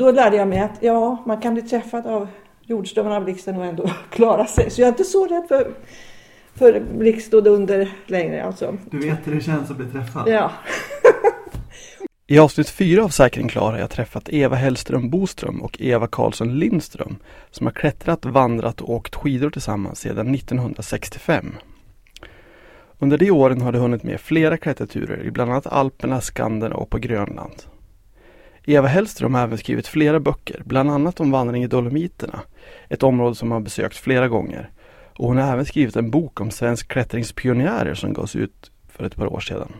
då lärde jag mig att ja, man kan bli träffad av jordströmmen av blixten och ändå klara sig. Så jag är inte så rädd för, för blixt och dunder längre alltså. Du vet hur det känns att bli träffad? Ja. I avsnitt fyra av Säkring Klar har jag träffat Eva Hellström Boström och Eva Karlsson Lindström som har klättrat, vandrat och åkt skidor tillsammans sedan 1965. Under de åren har de hunnit med flera klätterturer i bland annat Alperna, Skanderna och på Grönland. Eva Hellström har även skrivit flera böcker, bland annat om vandring i Dolomiterna, ett område som har besökt flera gånger. Och hon har även skrivit en bok om svensk klättringspionjärer som gavs ut för ett par år sedan.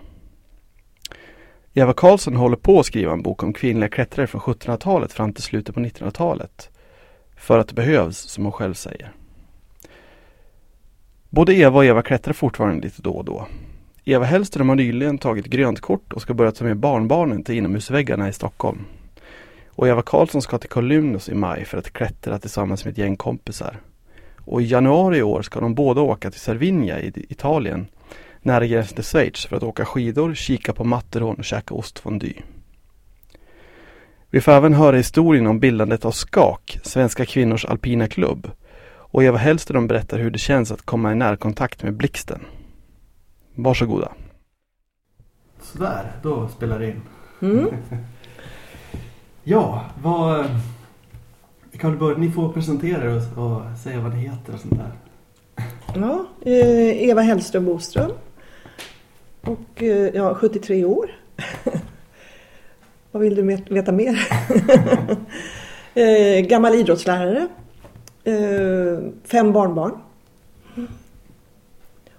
Eva Karlsson håller på att skriva en bok om kvinnliga klättrare från 1700-talet fram till slutet på 1900-talet. För att det behövs, som hon själv säger. Både Eva och Eva klättrar fortfarande lite då och då. Eva Hellström har nyligen tagit grönt kort och ska börja ta med barnbarnen till inomhusväggarna i Stockholm. Och Eva Karlsson ska till Kolumnus i maj för att klättra tillsammans med ett gäng kompisar. Och i januari i år ska de båda åka till Cervinia i Italien, nära gränsen till Schweiz, för att åka skidor, kika på Matterhorn och käka ostfondue. Vi får även höra historien om bildandet av SKAK, Svenska kvinnors alpina klubb. Och Eva Hellström berättar hur det känns att komma i närkontakt med blixten. Varsågoda. Sådär, då spelar det in. Mm. Ja, vad... Vi kan väl börja, ni får presentera er och, och säga vad ni heter och sånt där. Ja, eh, Eva Hellström Boström. Och eh, ja, 73 år. Vad vill du veta mer? eh, gammal idrottslärare. Eh, fem barnbarn.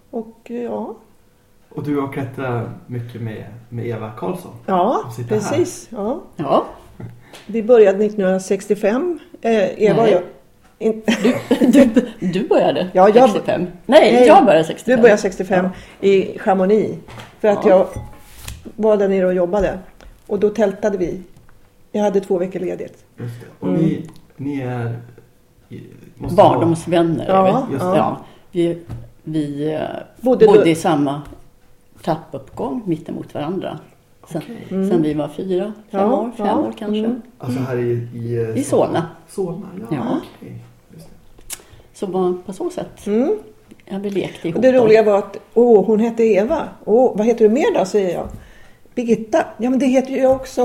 Och eh, ja, Och du har klättrat mycket med, med Eva Karlsson. ja här. precis. Ja. Ja, Vi började 1965. Eh, Eva och Nej. jag. In, du, du började Ja, jag- 65. Nej, Nej, jag började 65. Du började 65 i Chamonix. För att Ja. jag var där nere och jobbade. Och då tältade vi. Jag hade två veckor ledigt. Just det. Och Mm. ni, ni är... Barndomsvänner. Ja, ja. ja. Vi, vi eh, Bodde bodde, du- i samma trappuppgång mittemot varandra. Sen, Okej. Mm. sen vi var fyra, fem Ja, år, fem ja, år kanske. mm. Alltså här i... I, eh, I Solna. Solna, ja. Ja. det. Så på så sätt Mm. ja, vi lekte ihop. Och det roliga var att, åh, hon hette Eva. Åh, vad heter du mer då, säger jag. Birgitta. Ja, men det heter ju jag också.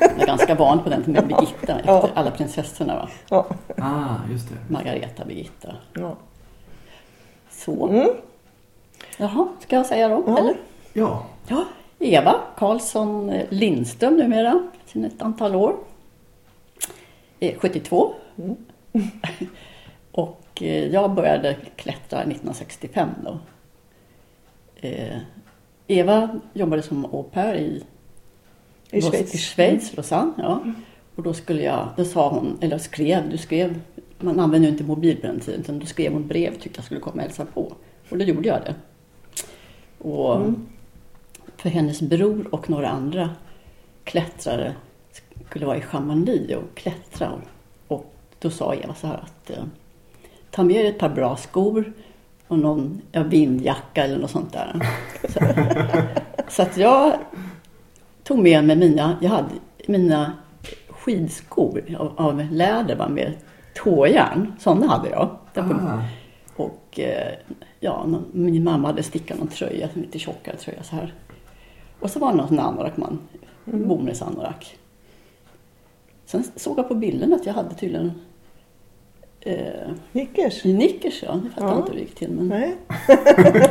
Jag var ganska van på den tiden med Birgitta efter Ja. alla prinsessorna. Va? ja. Ah, just det. Margareta, Birgitta. Ja. Så. Mm. Jaha, ska jag säga då? Ja. Eller? Ja. Ja, Eva Karlsson eh, Lindström numera, sedan ett antal år. Eh, 72. Mm. Och eh, jag började klättra 1965 då. Eh, Eva jobbade som au pair i, I Schweiz. i Schweiz, Lausanne. Ja. Och då skulle jag, då sa hon, eller skrev, du skrev, man använde ju inte mobil på den tiden, utan då skrev hon brev tyckte jag skulle komma och hälsa på. Och då gjorde jag det. Och Mm. För hennes bror och några andra klättrare skulle vara i Chamonix och klättra. Och då sa Eva så här att eh, ta med dig ett par bra skor och någon ja, vindjacka eller något sånt där. Så, så att jag tog med mig mina, jag hade mina skidskor av, av läder va, med tåjärn. Sådana hade jag. Ah, Och eh, ja, min mamma hade stickat någon tröja, en lite tjockare tröja så här. Och så var det någon sån anorak man, Mm. bomullsanorak. Sen såg jag på bilden att jag hade tydligen eh, Nickers. Knickers, ja. Det fattar Ja. inte hur det gick till. Men, Nej.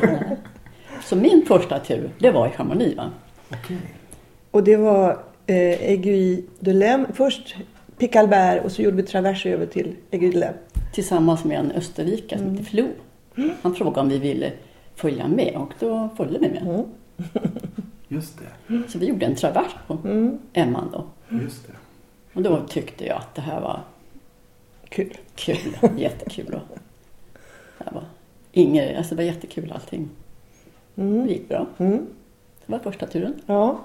så min första tur, det var i Chamonix. Va? okej. Och det var eh, Aiguille de Lem. Först Pic Albert och så gjorde vi travers över till Aiguille de Lem. Tillsammans med en österrikare som heter Flo. Han frågade om vi ville följa med och då följde vi med. Mm. Just det. Så vi gjorde en travers på Mm. Emman då. Just det. Och då tyckte jag att det här var Kul. kul, jättekul. Och det, här var inget, alltså det var jättekul allting. Det Mm. gick bra. Mm. Det var första turen. Ja.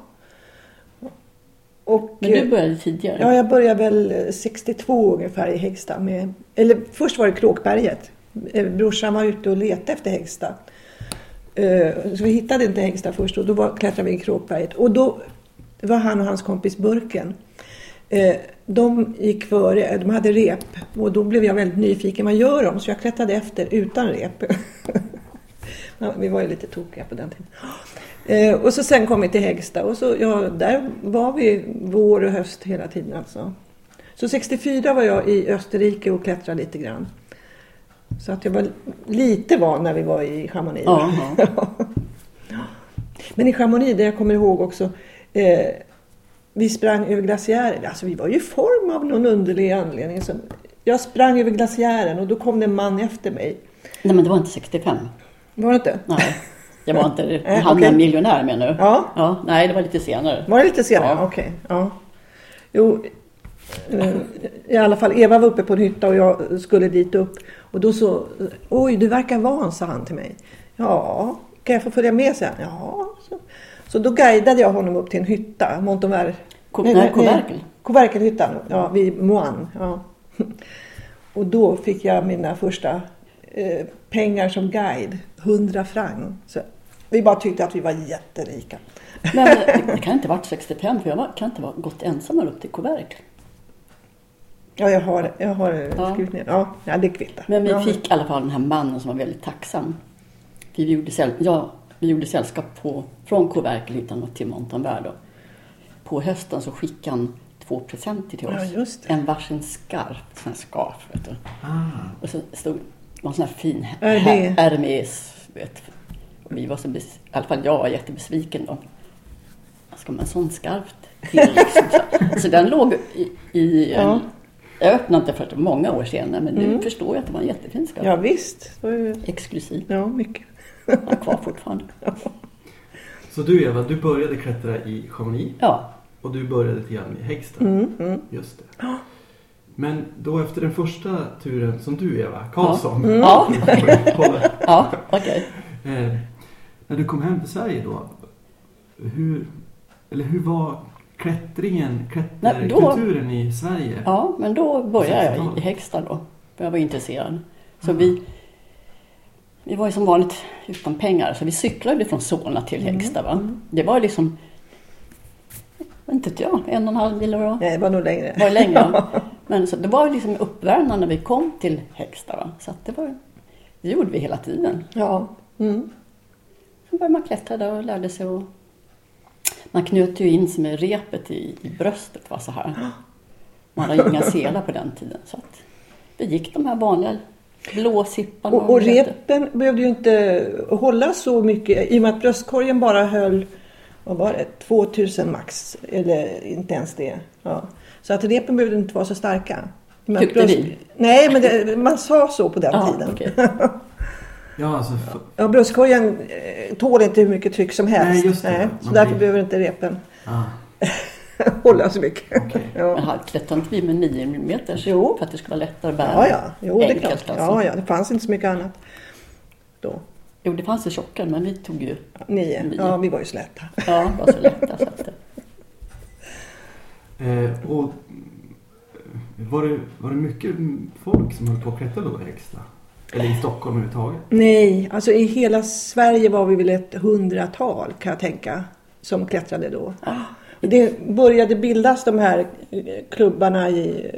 Och, Men du började tidigare. Ja, jag började väl eh, 62 ungefär i Häggsta. Med, eller först var det Kråkberget. Eh, Brorsan var ute och letade efter Häggsta. Eh, så vi hittade inte Häggsta först och då var, klättrade vi i Kråkberget. Och då var han och hans kompis Burken eh, de gick före, eh, de hade rep och då blev jag väldigt nyfiken. Vad gör de? Så jag klättrade efter utan rep. Vi var ju lite tokiga på den tiden. Och så sen kom vi till Hägsta och så, ja, där var vi vår och höst hela tiden alltså. Så 64 var jag i Österrike och klättrade lite grann. Så att jag var lite van när vi var i Chamonix. Men i Chamonix, det jag kommer ihåg också, eh, vi sprang över glaciären. Alltså vi var ju i form av någon underlig anledning. Så jag sprang över glaciären och då kom det en man efter mig. Nej, men det var inte 65. Var det inte? Nej, jag var inte. Nej, Han är miljonär menar du? Ja. ja. Nej, det var lite senare. Var det lite senare? Ja. Okej. Ja. Jo, eh, i alla fall Eva var uppe på en hytta och jag skulle dit upp. Och då så, oj du verkar van, sa han till mig. Ja, kan jag få följa med? sen? Ja. Så, så då guidade jag honom upp till en hytta, Montonvert. Ko- nej, Koverkel. Koverkelhyttan, ja, vid Moine. Ja. Och då fick jag mina första eh, pengar som guide, 100 franc. Så vi bara tyckte att vi var jätterika. Men det det kan inte ha varit 65 för jag var, kan inte ha gått ensam upp till Koverkel. Ja, jag har, jag har Ja. skrivit ner. Ja, ja det kvittar. Men vi ja. fick i alla fall den här mannen som var väldigt tacksam. Vi gjorde, säll, ja, vi gjorde sällskap på, från och till Montanvert. då. På hösten så skickade han två presenter till oss. Ja, just det. En varsin skarf, sån här scarf. Vet du. Ah, Och så stod en sån här fin Hermé. Hermes. Vet. Och vi var så i alla fall jag var jättebesviken då. Ska man en sån skarf till? Liksom, så. den låg i, i en. Jag öppnade inte för många år senare men nu Mm. förstår jag att det var en jättefin skarf. Ja, visst. Det var ju- Exklusiv. Ja, mycket. Har kvar fortfarande. så du Eva, du började klättra i Chamonix Ja. och du började lite grann i Hägsta. Mm, mm. Just det. Men då efter den första turen som du Eva Karlsson. Mm. Ja. Hålla- Ja, okej. eh, när du kom hem till Sverige då. Hur, eller hur var klättringen, Nej, då- klätterkulturen i Sverige? Ja, men då började jag i, 60-talet. i Hägsta då. För jag var intresserad. Så vi, vi var ju som vanligt utan pengar. Så vi cyklade från Solna till Hägsta. Va? Det var liksom, inte vet jag, en och en halv mil Nej, det var nog längre. var längre. Men så det var liksom uppvärmande när vi kom till Hägsta. Va? Så att det, var, det gjorde vi hela tiden. Ja. Mm. Så började man klättra där och lärde sig att... Man knöt ju in sig med repet i, i bröstet. Va, så här. Man hade inga selar på den tiden. Så att vi gick de här vanliga blåsipparna. Och, och repen behövde ju inte hålla så mycket i och med att bröstkorgen bara höll vad var det, 2000 max. Eller inte ens det. Ja. Så att repen behövde inte vara så starka. Tyckte vi. Nej, men det, man sa så på den Ja, tiden. okej. Ja, alltså, f- Ja, bröstkorgen eh, tål inte hur mycket tryck som helst. Nej, just det. så Man därför blir- behöver inte repen ah, hålla så mycket. Men Ja. här klättrade inte vi med 9 mm Jo. för att det skulle vara lättare att bära? ja, ja. Jo, det är Enkelt klart. alltså. Ja, ja. Det fanns inte så mycket annat då. Jo, det fanns ju tjockare men vi tog ju... Nio. Nio. Ja, vi var ju släta. Ja, det var så lätta. Så att, det- eh, och var det, var det mycket folk som höll på att klättra då i Hägsta? Eller i Stockholm överhuvudtaget? Nej, alltså i hela Sverige var vi väl ett hundratal kan jag tänka som klättrade då. Det började bildas de här eh, klubbarna i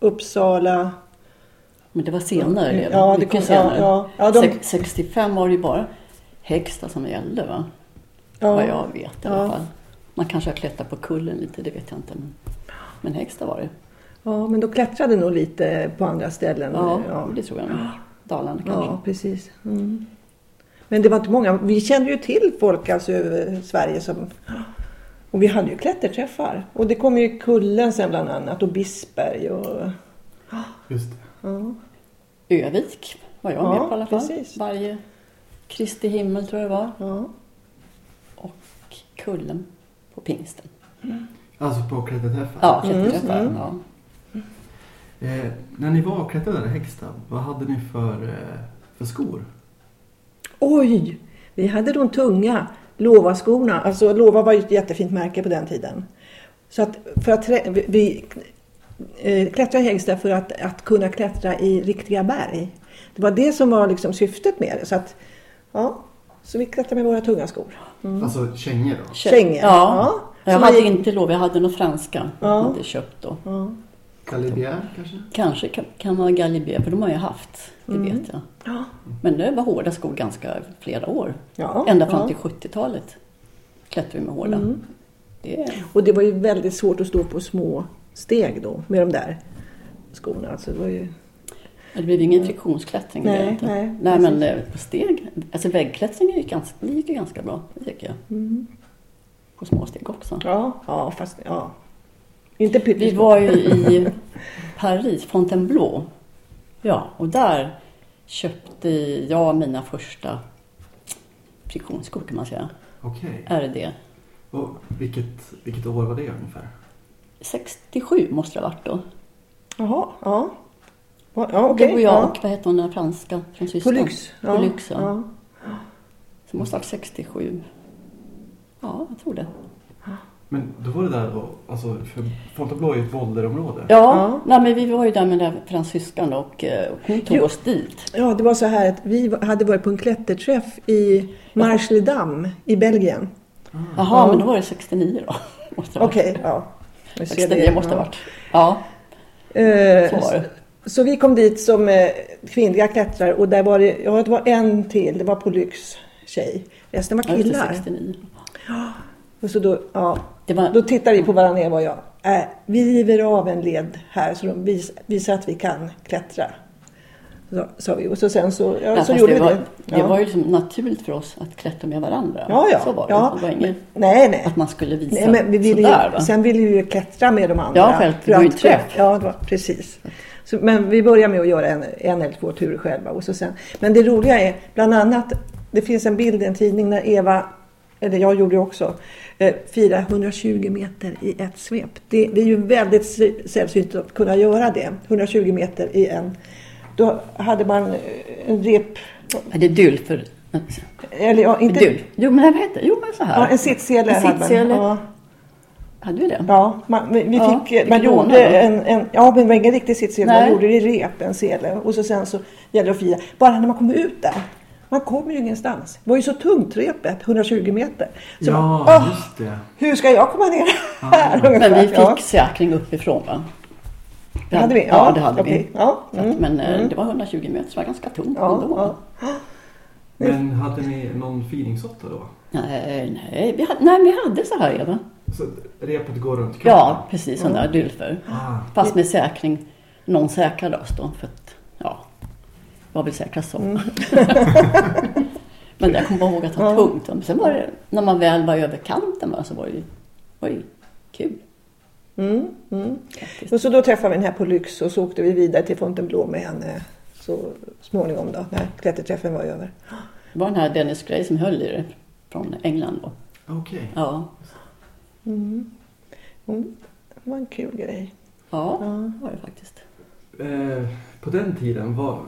Uppsala. men det var senare. det. Ja, det kom, senare. ja, ja, de, Sex- 65 var det ju bara Hägsta som gällde va? Vad ja, jag vet i Ja. alla fall. Man kanske har klättrat på kullen lite, det vet jag inte. Men, men Hägsta var det. Ja, men då klättrade nog lite på andra ställen. Ja, ja. det tror jag nog. Dalarna kanske. Ja, precis. Mm. Men det var inte många. Vi kände ju till folk alltså över Sverige som... Och vi hade ju klätterträffar. Och det kom ju Kullen sen bland annat och Bisberg och... Just det. Ja. Övik var jag Ja, med på i alla fall. precis. Varje Kristi himmel tror jag det var. Ja. Och Kullen på pingsten. Alltså på klätterträffar? Ja, Mm, klätterträffar. mm. Ja. Eh, när ni var och klättrade där i Hägsta, vad hade ni för, eh, för skor? Oj! Vi hade de tunga Lova-skorna. Alltså Lova var ju ett jättefint märke på den tiden. Så att för att vi- vi eh, klättrade i Hägsta för att, att kunna klättra i riktiga berg. Det var det som var liksom syftet med det. Så att, ja. Så vi klättrade med våra tunga skor. Alltså kängor då? Kä- Kängor. Ja. Ja. Jag hade gick- inte lov, jag hade något franska Ja. jag hade köpt då. Ja. Calibier kanske? Kanske kan, kan vara Galibier, för de har jag haft. Det Mm. vet jag. Ja. Men det var hårda skor ganska flera år. Ja, Ända fram ja. till 70-talet klättrade vi med hårda. Mm. Det Och det var ju väldigt svårt att stå på små steg då med de där skorna. Alltså det var ju... det blev ingen friktionsklättring. Nej, nej, nej men eh, på steg, alltså väggklättring gick ganska, gick ju ganska bra, det tycker jag. Mm. På små steg också. Ja, ja, fast ja. Inte Vi pyttesmå. var ju i Paris, Fontainebleau. Ja, och där köpte jag mina första friktionsskor kan man säga. Okej. RD. Och vilket, vilket år var det ungefär? 67 måste det ha varit då. Jaha, ja. Ja, okej. det var jag ja. och, vad hette hon, den franska från Tyskland? Polyx. Ja. Polyx, ja. ja. Så det måste ha varit 67. Ja, jag tror det. Men då var det där då, alltså för Fontainebleau är ju ett boulderområde. Ja, Ja. Nej, men vi var ju där med den där fransyskan och eh, hon tog Jo. oss dit. Ja, det var så här att vi hade varit på en klätterträff i Marche-les-Dames i Belgien. Jaha, Ja. men då var det 69 då. Okej, ja. Jag ser 69 det. måste det Ja. ha varit. Ja, Eh, så var det. Så vi kom dit som eh, kvinnliga klättrare och där var det, ja, det var en till, det var Polyx tjej. Resten var Ja, killar. 69. Och så då, ja, var, då tittade vi på varandra, Eva och jag. Äh, vi river av en led här så de vis, visar att vi kan klättra. Så, sa vi. Och så sen så, ja, ja, så gjorde det vi var, det. det ja. var ju liksom naturligt för oss att klättra med varandra. ja, ja. Så var det. ja. Det var inget Nej, nej. att man skulle visa Nej, men vi ville sådär. ju, Va? sen ville vi ju klättra med de andra. Ja, själv. Det var ju en träff. Ja, det var, precis. Så, men vi börjar med att göra en, en eller två turer själva. Och så sen, men det roliga är bland annat, det finns en bild i en tidning när Eva, eller jag gjorde det också, eh, fira 120 meter i ett svep. Det, det är ju väldigt sällsynt att kunna göra det. 120 meter i en. Då hade man eh, en rep, Ja, det är dull för... eller ja, inte... Dull. Jo, men vad heter? Jo, men så här. Ja, en sittsele hade man. Ja. Hade vi det? Ja, man, vi vi Ja, fick, man gjorde en, en, ja men det var ingen riktig sittsele, man gjorde det i rep, en sele. Och så sen så gällde det att fira. Bara när man kommer ut där, man kommer ju ingenstans. Det var ju så tungt repet, 120 meter. Så Ja, man, just det. hur ska jag komma ner här? Ja. Men vi fick Ja, säkring uppifrån va? det hade vi. Ja, det hade okej. vi. Ja, Så att, mm, men eh, mm. det var 120 meter, så det var ganska tungt ja, ändå. ja. Men hade ni någon feedingsåtta då? Nej, nej, vi hade, nej, vi hade så här Eva. Så repet går runt kroppen? Ja, precis. Sådana dylfer. Ah, Fast med säkring. Någon säkrade oss då. För ja, var väl säkrast så. Mm. Men jag kommer bara ihåg att det var Ja. tungt. Men sen var det, när man väl var över kanten så var det ju var det kul. Mm, mm. Och så då träffade vi den här på Lyx och så åkte vi vidare till Fontainebleau med henne så småningom då, när klätterträffen var över. Det var den här Dennis Gray som höll i det från England då. Okej. Ja, Mm. Mm. Det var en kul grej. ja Ja. det var det faktiskt. Eh, på den tiden var...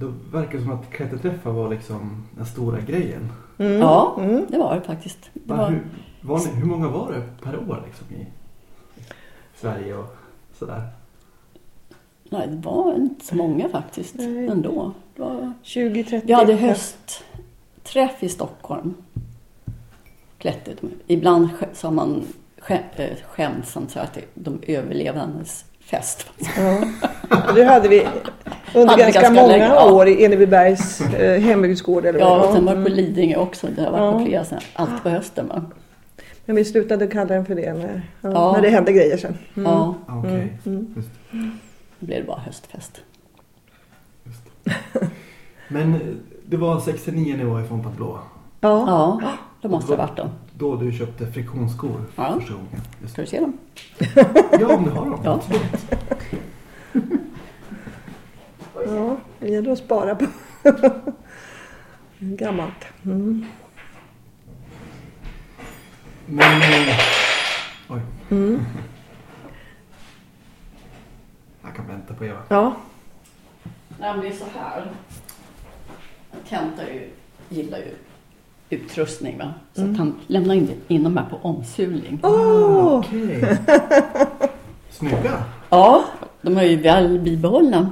Då verkar det som att klätterträffar var liksom den stora grejen. Mm. Ja, Mm. det var det faktiskt. Det Va, var, hur, var ni, hur många var det per år liksom i Sverige och sådär? nej, det var inte så många faktiskt Nej. ändå. Det var, 20-30. Vi hade höstträff i Stockholm. Klättret. Ibland sa man eh, skämtsamt så att de överlevandes fest. Ja. Det hade vi under Hade ganska, ganska många länge, ja. år i Enebybergs eh, hembygdsgård. Eller Ja, det och sen var det på Mm. Lidingö också. Det har varit på flera sen. Alltid på hösten va? Men vi slutade kalla den för det när, ja, när det hände grejer sen. Mm. Ja, Ah, Okej. Mm. Mm. Just, då blev det bara höstfest. just. Men det var 69 ni var i Fontainebleau. Ja. Ja, det måste ha varit då. Då du köpte friktionsskor Ja. första gången. Just. Ska du se dem? Ja, om du har dem. Ja. Ja, det gäller att spara på gammalt. Mm. Men... Eh, oj, Mm. jag kan vänta på Eva. Ja. Nej, men det är så här. Kent ju, gillar ju utrustning va? Så Mm. att han lämnar in, in dem här på omsulning. Åh! Okej. Snygga. Ja, de är ju väl bibehållna.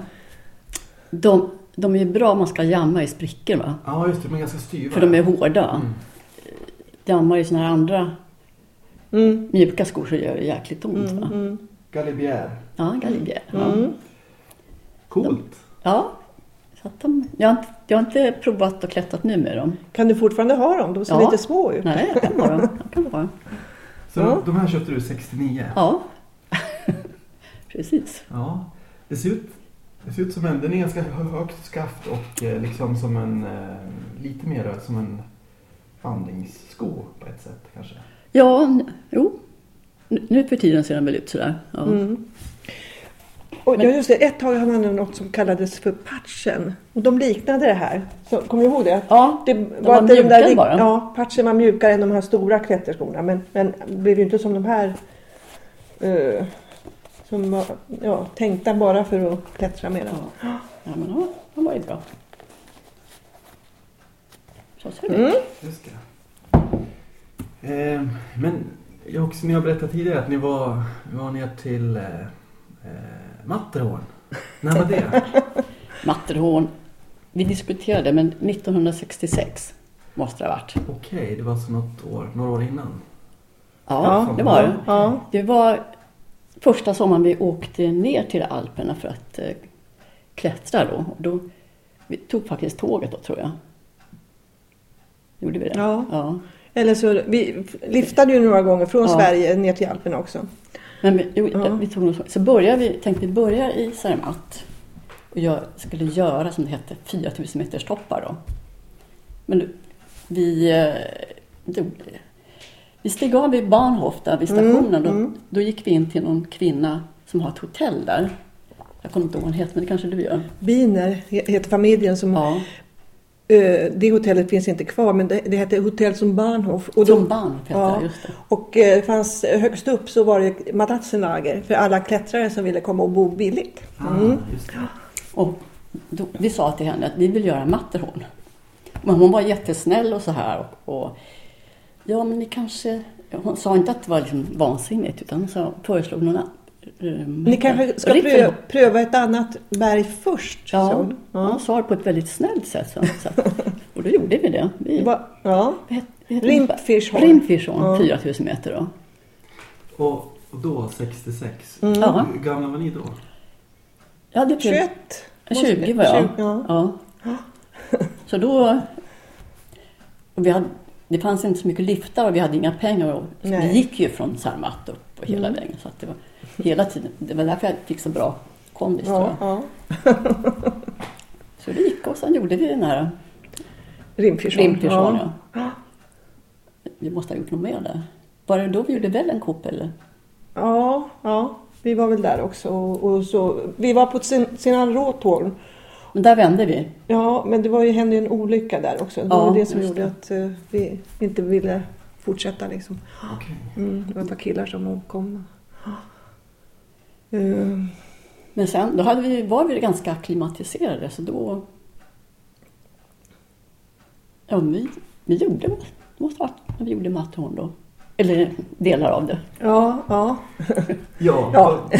De, de är ju bra om man ska jamma i sprickor va? Ja, just det. De är ganska styva. För de är hårda. Mm. Jammar i såna här andra Mm. mjuka skor så gör det jäkligt ont. Mm. Va? Mm. Galibier. Ja, galibier. Ja. Mm. Coolt. ja. Att de, jag, har inte, jag har inte provat att klättra nu med dem. Kan du fortfarande ha dem? De ser Ja. lite små ut. Nej, jag kan ha dem. Jag kan ha dem. Så Ja. de här köpte du 69? Ja, precis. Ja. Det ser ut, det ser ut som en, den är ganska hö- högt skaft och eh, liksom som en, eh, lite mer som en vandringssko på ett sätt kanske. Ja, jo. Nu nu för tiden ser den väl ut sådär. Ja. Mm. Och Men- ja, just det, ett tag hade man något som kallades för patchen. Och de liknade det här. Så, kommer du ihåg det? ja, Det var de mjukare rik- bara. Ja, patchen var mjukare än de här stora klätterskorna. Men, men det blev ju inte som de här. eh, som var ja, tänkta bara för att klättra med. Ja, ja men de, de var ju bra. Så ser det Mm. ut. Eh, men jag också, ni har berättat tidigare att ni var, var ner till eh, eh, Matterhorn. När var det? Matterhorn. Vi diskuterade, men 1966 måste det ha varit. Okej, det var alltså något år, några år innan. Ja, Ja. det var det. Ja, Det var första sommaren vi åkte ner till Alperna för att eh, klättra då. Och då. Vi tog faktiskt tåget då tror jag. Gjorde vi det? Ja. ja. eller så vi liftade ju några gånger från Ja. Sverige ner till Alperna också. Men vi, Ja. vi tog nog så. Började vi, tänkte vi börja i Zermatt. Och jag skulle göra som det hette 4000 meters toppar då. Men vi, eh, då, vi steg av vid Bahnhof där vid stationen. Mm, då, mm. då gick vi in till någon kvinna som har ett hotell där. Jag kommer inte ihåg vad hon heter, men det kanske du gör? Biner he- heter familjen som Ja, det hotellet finns inte kvar men det, det hette Hotell som Bahnhof. Och, som då, Bahnhof heter ja. det, just det. och eh, fanns högst upp så var det Maratzenlager för alla klättrare som ville komma och bo billigt. Mm. Ah, just det. Och då, vi sa till henne att vi vill göra Matterhorn. Men hon var jättesnäll och så här. Och, och, ja, men ni kanske... Hon sa inte att det var liksom vansinnigt utan hon sa, föreslog någon annan. Ni kanske ska pröva, pröva ett annat berg först? Ja, hon. ja. hon sa det på ett väldigt snällt sätt. Så, så, och då gjorde vi det. Vi, Det var, ja. det? Rimpfischhorn, Ja. 4000 meter då. Och, då 66. Mm. Ja. Hur gamla var ni då? Ja, det 21? 20 var jag. 20, ja. Ja. Så då... Och vi hade, det fanns inte så mycket liftar och vi hade inga pengar. Och så vi gick ju från Sarmat upp och hela Mm. vägen. Så att det var hela tiden. Det var därför jag fick så bra kondis tror Ja, jag. ja. Så det gick och sen gjorde vi den här Rimpfischhorn. Rimpfischhorn. Ja. Ja. Vi måste ha gjort något mer där. Var det då vi gjorde Wellenkop eller? Ja, ja, vi var väl där också. Och, så, vi var på Sin- Sinan-Råtorn. Men där vände vi. Ja, men det var ju, hände ju en olycka där också. Det Ja, var det som gjorde det. att eh, vi inte ville fortsätta liksom. Okej. Mm, det var ett par killar som omkom. Eh, Men sen då hade vi, var vi ganska akklimatiserade så då... Ja, vi, vi gjorde... Det måste ha varit när vi gjorde Matterhorn då. Eller delar av det. ja, ja. Ja, Ja.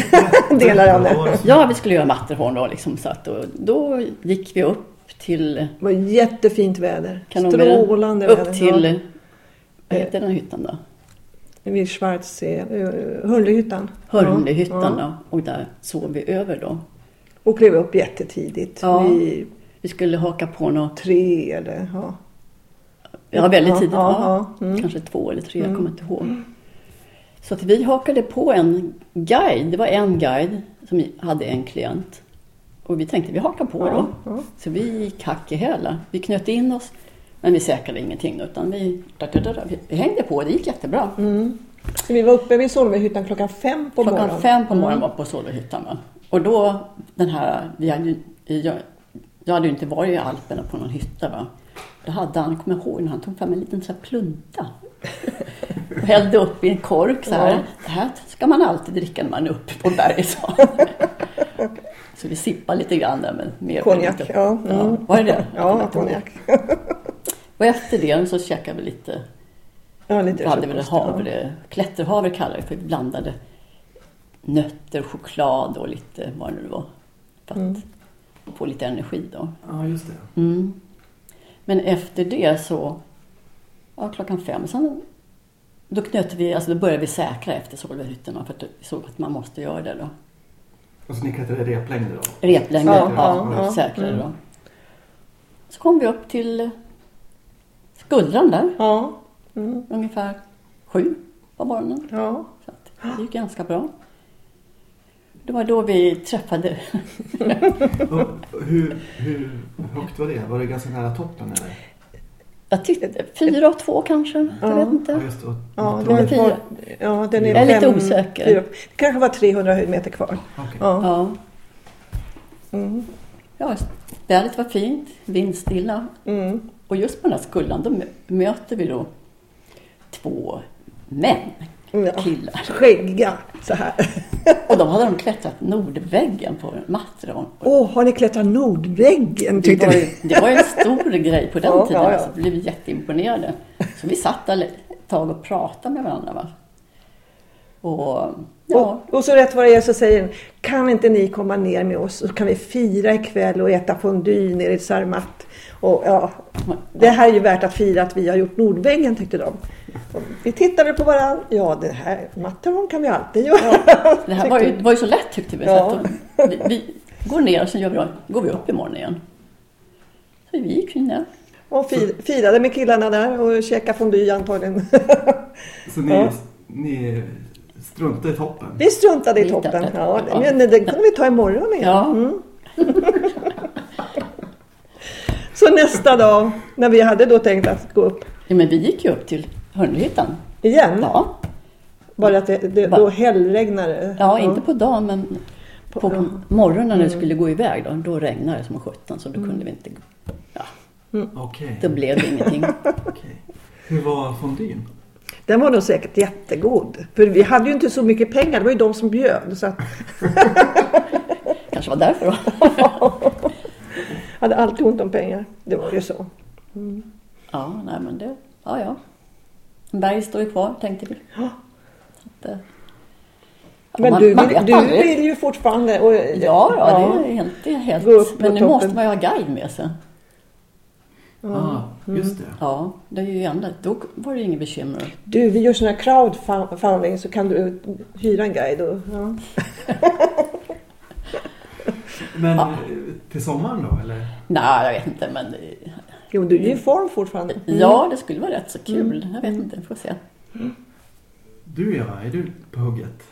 Delar av det. Ja, vi skulle göra Matterhorn då liksom. Så att då, då gick vi upp till... Det var jättefint väder. Strålande väder. Upp till... Ja. Vad heter den hyttan då? Vid Schwarz, uh, Hörnlyhyttan. Hörnlyhyttan Ja. Och där sov vi över då. Och klev upp jättetidigt. Ja. Vid Vi skulle haka på något... tre eller ja. Ja, väldigt tidigt. ja, Ja. Mm. Kanske två eller tre, jag Mm. kommer inte ihåg. Så att vi hakade på en guide. Det var en guide som hade en klient. Och vi tänkte vi hakar på då. Så vi gick hack i häla. Vi knöt in oss. Men vi säkrade ingenting utan vi, vi, hängde på. Det gick jättebra. Mm. Så vi var uppe vid Solveighyttan klockan fem på Klockan morgonen. fem på morgonen Mm. var på Solveighyttan. va. Och då den här, vi hade, jag, jag hade ju inte varit i Alperna på någon hytta. Va? Då hade han, kommer ihåg, han tog fram en liten så här plunta. och hällde upp i en kork så här. Ja. Det här ska man alltid dricka när man är uppe på berget. sa så vi sippade lite grann där. Men mer Konjak, ja. Mm. Var det det? Ja, konjak. Och efter det så käkade vi lite Ja, lite vi hade ja. havre, klätterhavre kallar vi det för vi blandade nötter, choklad och lite vad det nu var. För att Mm. få lite energi då. Ja, just det. Mm. Men efter det så, ja klockan fem, sen då knöt vi, alltså då började vi säkra efter Solveighyttorna för att vi såg att man måste göra det då. Och så ni klättrade replängder då? Replängder, Ja, ja, ja, ja. säkrade Mm. då. Så kom vi upp till skuldran där, Ja. Mm. ungefär sju på morgonen. Ja. Så att det gick ganska bra. Det var då vi träffade, hur, hur högt var det? Var det ganska nära toppen eller? jag tyckte fyra och två kanske, jag Ja. vet Ja, inte. just det. Ja, Och- det är fyra. ja, den är Jag är lite fem- osäker. fyra- Det kanske var 300 höjdmeter kvar. Okej. Ja. Ja, Mm. ja vädret var fint, vindstilla. Mm. Och just på den här skullan då mö- möter vi då två män, Ja. killar. Skäggiga så här. Och de hade de klättrat nordväggen på Matron. Åh, har ni klättrat Nordväggen? Det var, ju, det var en stor grej på den Ja, tiden. ja, ja. Alltså, vi blev jätteimponerade. Så vi satt där ett tag och pratade med varandra. Va? Och ja, Och, och så rätt vad det är så säger den, kan inte ni komma ner med oss så kan vi fira ikväll och äta fondue nere i Zermatt. Och ja, det här är ju värt att fira att vi har gjort Nordväggen tyckte de. Och vi tittade på varandra, ja det här Matterhorn kan vi alltid göra. det här var ju, var ju så lätt tyckte vi. Ja. att, vi, vi går ner och sen gör vi, går vi upp imorgon igen. Så vi gick ner. Och fi, firade med killarna där och käkade fondue antagligen. Så ni, Ja. ni struntade i toppen? Vi struntade i toppen. Ja, Ja. men det kan vi ta imorgon igen. Ja. Mm. Så nästa dag när vi hade då tänkt att gå upp Ja, men vi gick ju upp till Hörnhyttan. igen. Ja, Bara att det, det, Va? då hällregnade. ja, inte på dagen men på, På- morgonen när vi skulle gå iväg då, då regnade det som sjutton så då kunde vi inte gå. Ja, Okej. då blev det ingenting. okej. Hur var fondyn? Den var nog säkert jättegod. För vi hade ju inte så mycket pengar. Det var ju de som bjöd. Så att Kanske var därför då. hade alltid ont om pengar. Det var ju så. Ja, nej men det, ja ja. Berg står ju kvar tänkte vi. Ja. Så att, eh, ja, Men man- du, man vill, du aldrig. vill ju fortfarande... Och, Ja, ja, det är helt, det är helt upp på men nu toppen. måste man ju ha guide med sig. Ja, ah, just det. Ja, det är ju enda, då var det inget bekymmer. Du, vi gör sån här crowdfunding så kan du hyra en guide. Och, ja. Men Ja. eh, till sommaren då eller? Nej, jag vet inte men eh, Jo, du är ju i form fortfarande. Mm. ja, det skulle vara rätt så kul. Jag vet inte, vi får se. Du Eva, är du på hugget?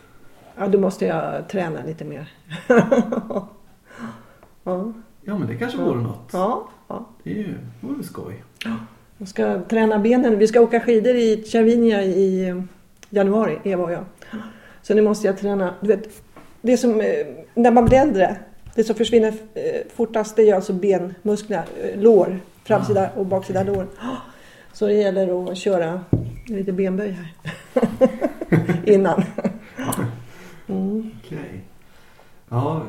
Ja, då måste jag träna lite mer. ja, Ja men det kanske vore något. ja, ja. Det är ju, vore skoj. Jag ska träna benen. Vi ska åka skidor i Cervinia i januari, Eva och jag. Så nu måste jag träna. Du vet, det som, eh, när man blir äldre, det som försvinner eh, fortast det är alltså benmusklerna, eh, lår, framsida och baksida lår. Så det gäller att köra lite benböj här innan. Mm. Okej. Ja,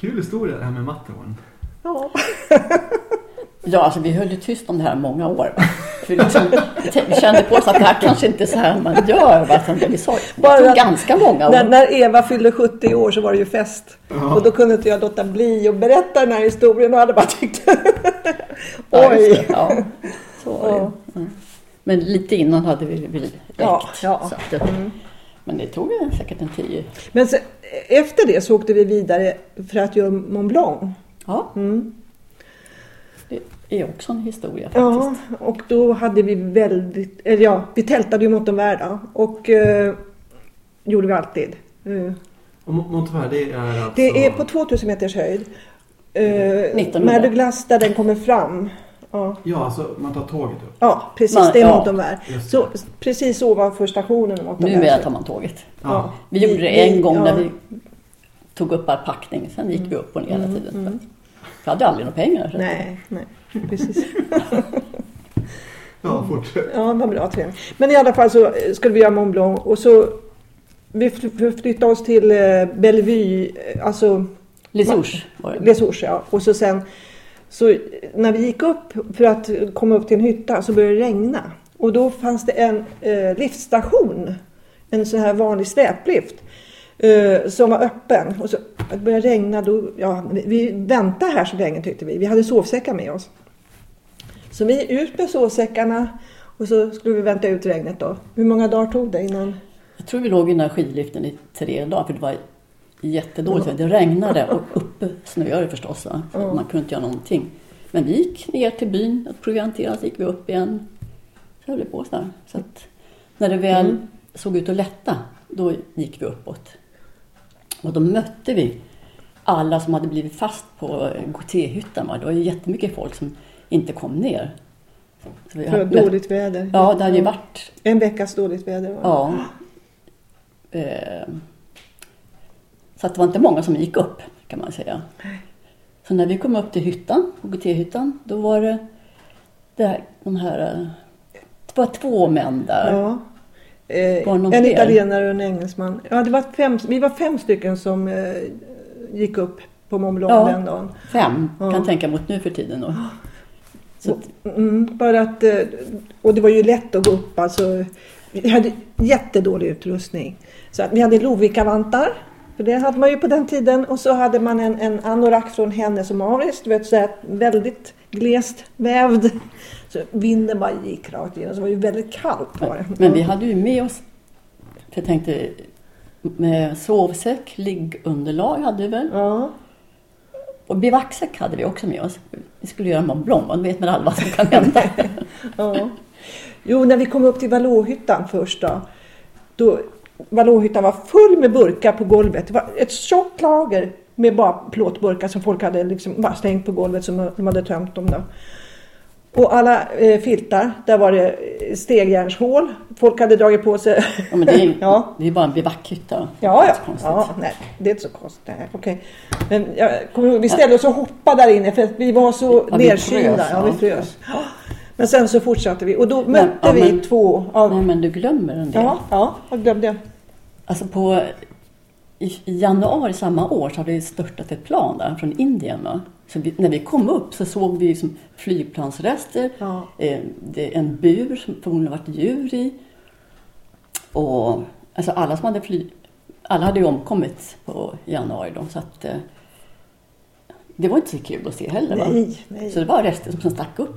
kul historia det här med Matterhorn. Ja. Ja, alltså vi höll ju tyst om det här många år. Va? För liksom, vi vi kände på oss att det här kanske inte är så här man gör. Va? Så Vi sa, det Bara- tog ganska många När, år. när Eva fyllde 70 år så var det ju fest. Och då kunde inte jag låta bli att berätta den här historien och hade bara tyckt Ja, Oj! det. Ja, det. Mm. Men lite innan hade vi väl räckt. Ja, ja. Det, Men det tog säkert en tio. Men sen, efter det så åkte vi vidare för att göra Mont Blanc. Ja, Mm. Det är också en historia Ja, faktiskt. och då hade vi väldigt, eller ja, vi tältade ju mot de värda och eh, gjorde vi alltid. Eh, Och Mont- Monteverre det är alltså... det är på 2000 meters höjd. Eh, 1900. Mer de Glace där den kommer fram. Ja, Ja, alltså man tar tåget upp. ja precis. Man- det är ja. mot de värda. Just Så precis ovanför stationen. mot de Numera tar man tåget. Ja. Vi gjorde det en gång när ja. vi tog upp all packning. Sen gick vi upp och ner hela Mm, tiden. mm. Vi hade aldrig några pengar. Nej, nej, precis. Ja, fortsätt. Ja, det var bra träning. Men i alla fall så skulle vi göra Mont Blanc och så vi fly- flyttade oss till eh, Bellevue, eh, alltså Les Ours var det. Les Ours, ja. Och så sen så när vi gick upp för att komma upp till en hytta så började det regna. Och då fanns det en eh, liftstation, en sån här vanlig släplift eh, som var öppen. Och så det började regna, då, ja, vi- vi väntade här så länge tyckte vi. Vi hade sovsäckar med oss. Så vi ut med sovsäckarna Och så skulle vi vänta ut regnet då. Hur många dagar tog det innan? Jag tror vi låg i den här skidliften i tre dagar för det var jättedåligt. Det regnade och uppe snöade det förstås. Va? Så. Man kunde inte göra någonting. Men vi gick ner till byn och provianterade, så gick vi upp igen. Så höll det på så. Så att när det väl Mm. såg ut att lätta, då gick vi uppåt. Och då mötte vi alla som hade blivit fast på GT-hyttan. va. Det var ju jättemycket folk som inte kom ner. Så vi hade- dåligt väder? Ja, det hade ju varit En veckas dåligt väder var det. Ja. Eh, Så att det var inte många som gick upp kan man säga. Så när vi kom upp till hyttan, HGT-hyttan, då var det, det här, de här... eh, Det var två män där. Ja. Eh, en fler? italienare och en engelsman. Ja, det var fem, vi var fem stycken som eh, gick upp på Mont Blanc Ja. den dagen. Fem, Ja. kan tänka mot nu för tiden då. Att, Mm, bara att, eh, och det var ju lätt att gå upp. Alltså, vi hade jättedålig utrustning. Så att vi hade Lovikkavantar. För det hade man ju på den tiden. Och så hade man en, en anorak från Hennes och Mauritz. Du vet, så här, väldigt glest vävd. Så vinden bara gick rakt igenom. Så det var ju väldigt kallt var det. men vi hade ju med oss, för jag tänkte, med sovsäck, liggunderlag hade vi väl. Ja. Och bivacksäck hade vi också med oss. Vi skulle göra Mont Blanc, man vet man aldrig vad som kan hända. Ja. Jo, när vi kom upp till Vallåhyttan först då. då Vallåhyttan var full med burkar på golvet. Det var ett tjockt lager med bara plåtburkar som folk hade liksom bara slängt på golvet som de hade tömt dem. Då. Och alla eh, filtar, där var det eh, stegjärnshål. Folk hade dragit på sig... Ja, men det är, Ja. det är bara en bivackhytta. Ja, ja. ja nej, det är inte så konstigt. Nej, okej. Men jag kommer ihåg, vi ställde oss och hoppade där inne för vi var så Ja, frös, Ja, vi ja. frös. Men sen så fortsatte vi och då mötte ja, vi men- två av... Nej, men du glömmer en del. Ja, ja, jag glömde jag. Alltså på, i, I januari samma år så hade det störtat ett plan där från Indien. Va? Så vi, när vi kom upp så såg vi liksom flygplansrester, Ja. eh, det är en bur som förmodligen varit djur i. Och alltså alla som hade fly, alla hade ju omkommit på januari då, så att eh, det var inte så kul att se heller. Va? Nej, nej. Så det var rester som stack upp.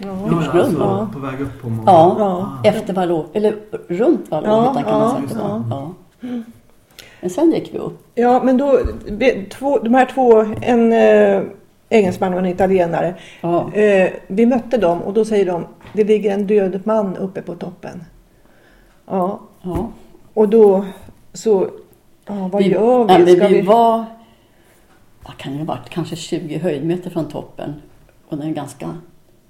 Ja. Ja, alltså Ja. på väg upp på morgonen. Ja, Ja. efter Vallå, eller runt Vallåhyttan kan man ja, säga. ja. Ja. Men sen gick vi upp. ja, men då, två, de här två, en eh, engelsman och en italienare. Ja. Eh, vi mötte dem och då säger de, det ligger en död man uppe på toppen. Ja, Ja. och då så, ja, vad vi, gör vi? men Ska vi, vi? var, vad kan det ha varit, kanske 20 höjdmeter från toppen. Och den är ganska,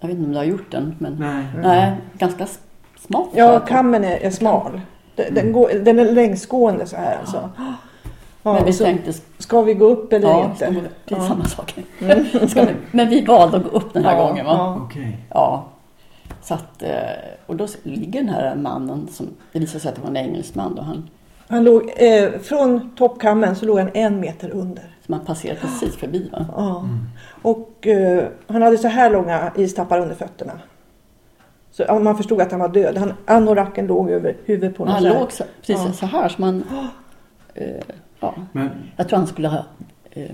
jag vet inte om du har gjort den, men Nej. nej, ganska s- smalt. Ja, kammen är, är smal. Den, den, går, den är längsgående så här alltså. Ja, men vi så tänkte, ska vi gå upp eller ja, inte? ska vi- det är Ja. samma sak. Ska vi, men vi valde att gå upp den här Ja, gången. Va? ja. Okej. Ja. Så att, eh, och då ligger den här mannen, som, det visade sig att det var en engelsman då, han, Han låg, eh, från toppkammen så låg han en meter under. som man passerade precis förbi. Va? Ja. Och eh, han hade så här långa istappar under fötterna. Så ja, man förstod att han var död. Han, anoraken låg över huvudet på honom. han så här. låg så, precis Ja. så här som man... Eh, ja, Men, jag tror han skulle ha... Eh,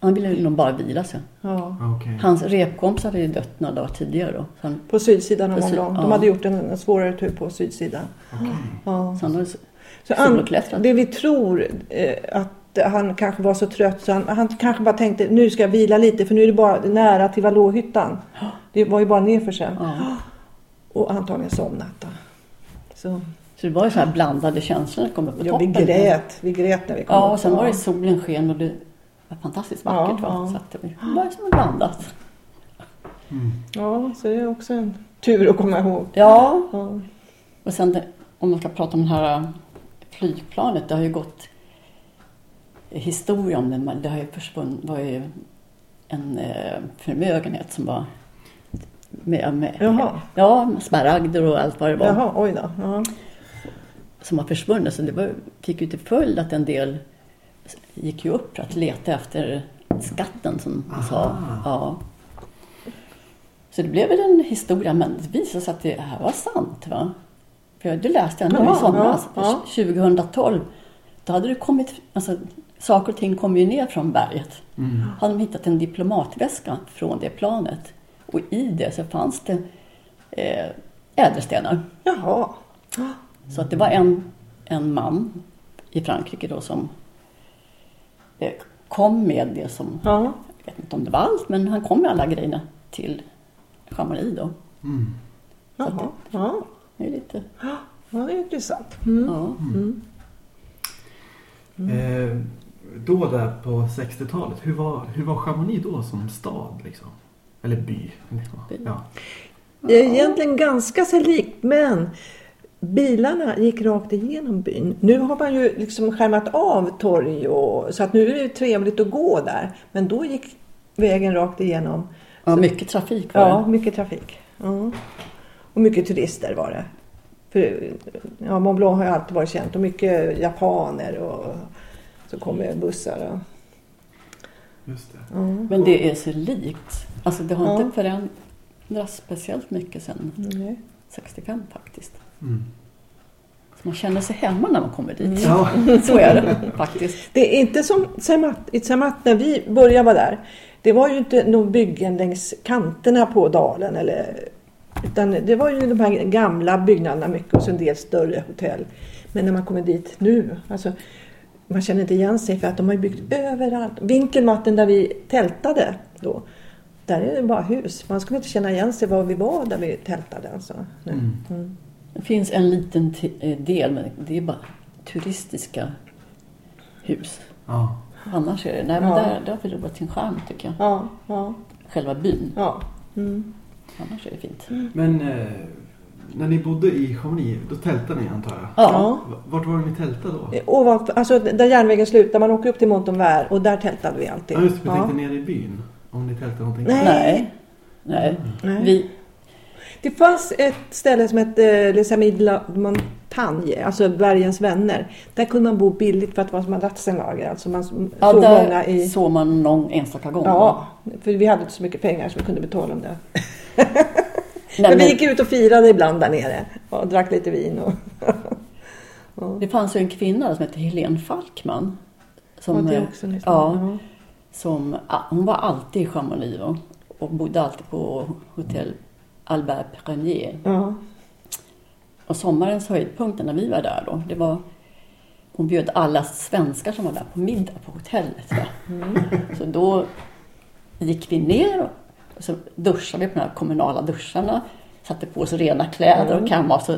han ville nog bara vila sig. Ja. okej. Hans repkompis hade ju dött några dagar tidigare då. Så han, På sydsidan av På Mont. De ja. hade gjort en, en svårare tur på sydsidan. Okej. Ja. så han hade Så an, det vi tror eh, att han kanske var så trött så han, han kanske bara tänkte nu ska jag vila lite för nu är det bara nära till Vallåhyttan. Det var ju bara nerför sen. Ja. Och antagligen somnat då. Så, Så det var ju så här blandade känslor när jag kom upp på ja, vi toppen. grät. Vi grät när vi kom Ja, upp. och sen var det solen sken och det var fantastiskt vackert. Ja, va? Så att det var ju som blandat. Mm. Ja, så det är också en tur att komma ihåg. Ja, Ja. och sen det, om man ska prata om det här äh, flygplanet. Det har ju gått historia om det. Det har ju försvunnit. Var ju en eh, förmögenhet som var med, med, Jaha. Ja, smaragder och allt vad det var. Jaha, oj då. Ja. Som har försvunnit. Så det var, fick ju till följd att en del gick ju upp för att leta efter skatten som man sa. Ja. Så det blev väl en historia, men det visade sig att det här var sant. Va? För det läste jag nu Jaha, i somras, ja, 2012. Då hade det kommit, alltså, saker och ting kom ju ner från berget. Mm. hade de hittat en diplomatväska från det planet. Och i det så fanns det eh, ädelstenar. Jaha. Så att det var en, en man i Frankrike då som eh, kom med det som, Ja. jag vet inte om det var allt, men han kom med alla grejerna till Chamonix då. Mm. Jaha. Ja. Det är lite, ja, det är intressant. Mm. ja. Mm. Eh, då där på 60-talet, hur var, hur var Chamonix då som stad? Liksom? Eller by? By. Ja. Det är egentligen ganska sig likt men bilarna gick rakt igenom byn. Nu har man ju liksom skärmat av torg och så att nu är det trevligt att gå där. Men då gick vägen rakt igenom. ja, mycket trafik var Ja, det. mycket trafik. Ja. Och mycket turister var det. För, ja, Mont Blanc har ju alltid varit känt och mycket japaner och så kommer bussar. Och, Just det. ja. Men det är så likt. Alltså det har Ja. inte förändrats speciellt mycket sedan Nej. 65 faktiskt. Mm. Man känner sig hemma när man kommer dit. Ja. Så är det faktiskt. Det är inte som i Zermatt när vi började vara där. Det var ju inte några byggen längs kanterna på dalen. Eller, utan det var ju de här gamla byggnaderna mycket och så en del större hotell. Men när man kommer dit nu, alltså, man känner inte igen sig för att de har byggt överallt. Winkelmatten där vi tältade då, där är det bara hus. Man skulle inte känna igen sig var vi var där vi tältade. Alltså. nu. Mm. Mm. Det finns en liten eh, del, men det är bara turistiska hus. Ja. Annars är det, nej men Ja. där, det har förlorat sin charm tycker jag. Ja, ja, Själva byn. ja. Mm. Annars är det fint. Men eh, när ni bodde i Chamonix, då tältade ni antar jag? Ja. Vart var det ni tältade då? Ovanför, alltså där järnvägen slutar, man åker upp till Montonvert och där tältade vi alltid. Ja just det, jag tänkte nere i byn. Om ni tältade någonting. Nej. Nej. Nej. Nej. Vi, Det fanns ett ställe som hette eh, Les Amis de la Montagne, alltså Bergens vänner. Där kunde man bo billigt för att det var som en Ratzenlager. Alltså man ja, såg där många i... såg man någon enstaka gång. Ja, för vi hade inte så mycket pengar så vi kunde betala om det. Nej, men vi gick ut och firade ibland där nere och drack lite vin. Och... ja. Det fanns ju en kvinna som hette Helene Falkman. Som, ja, eh, också ja. som, hon var alltid i Chamonix och, och bodde alltid på hotell Albert Premier. Ja. Och sommarens höjdpunkter när vi var där då, det var hon bjöd alla svenskar som var där på middag på hotellet. Mm. Så då gick vi ner och så duschade vi på de här kommunala duscharna. Satte på oss rena kläder Mm. och kammade oss.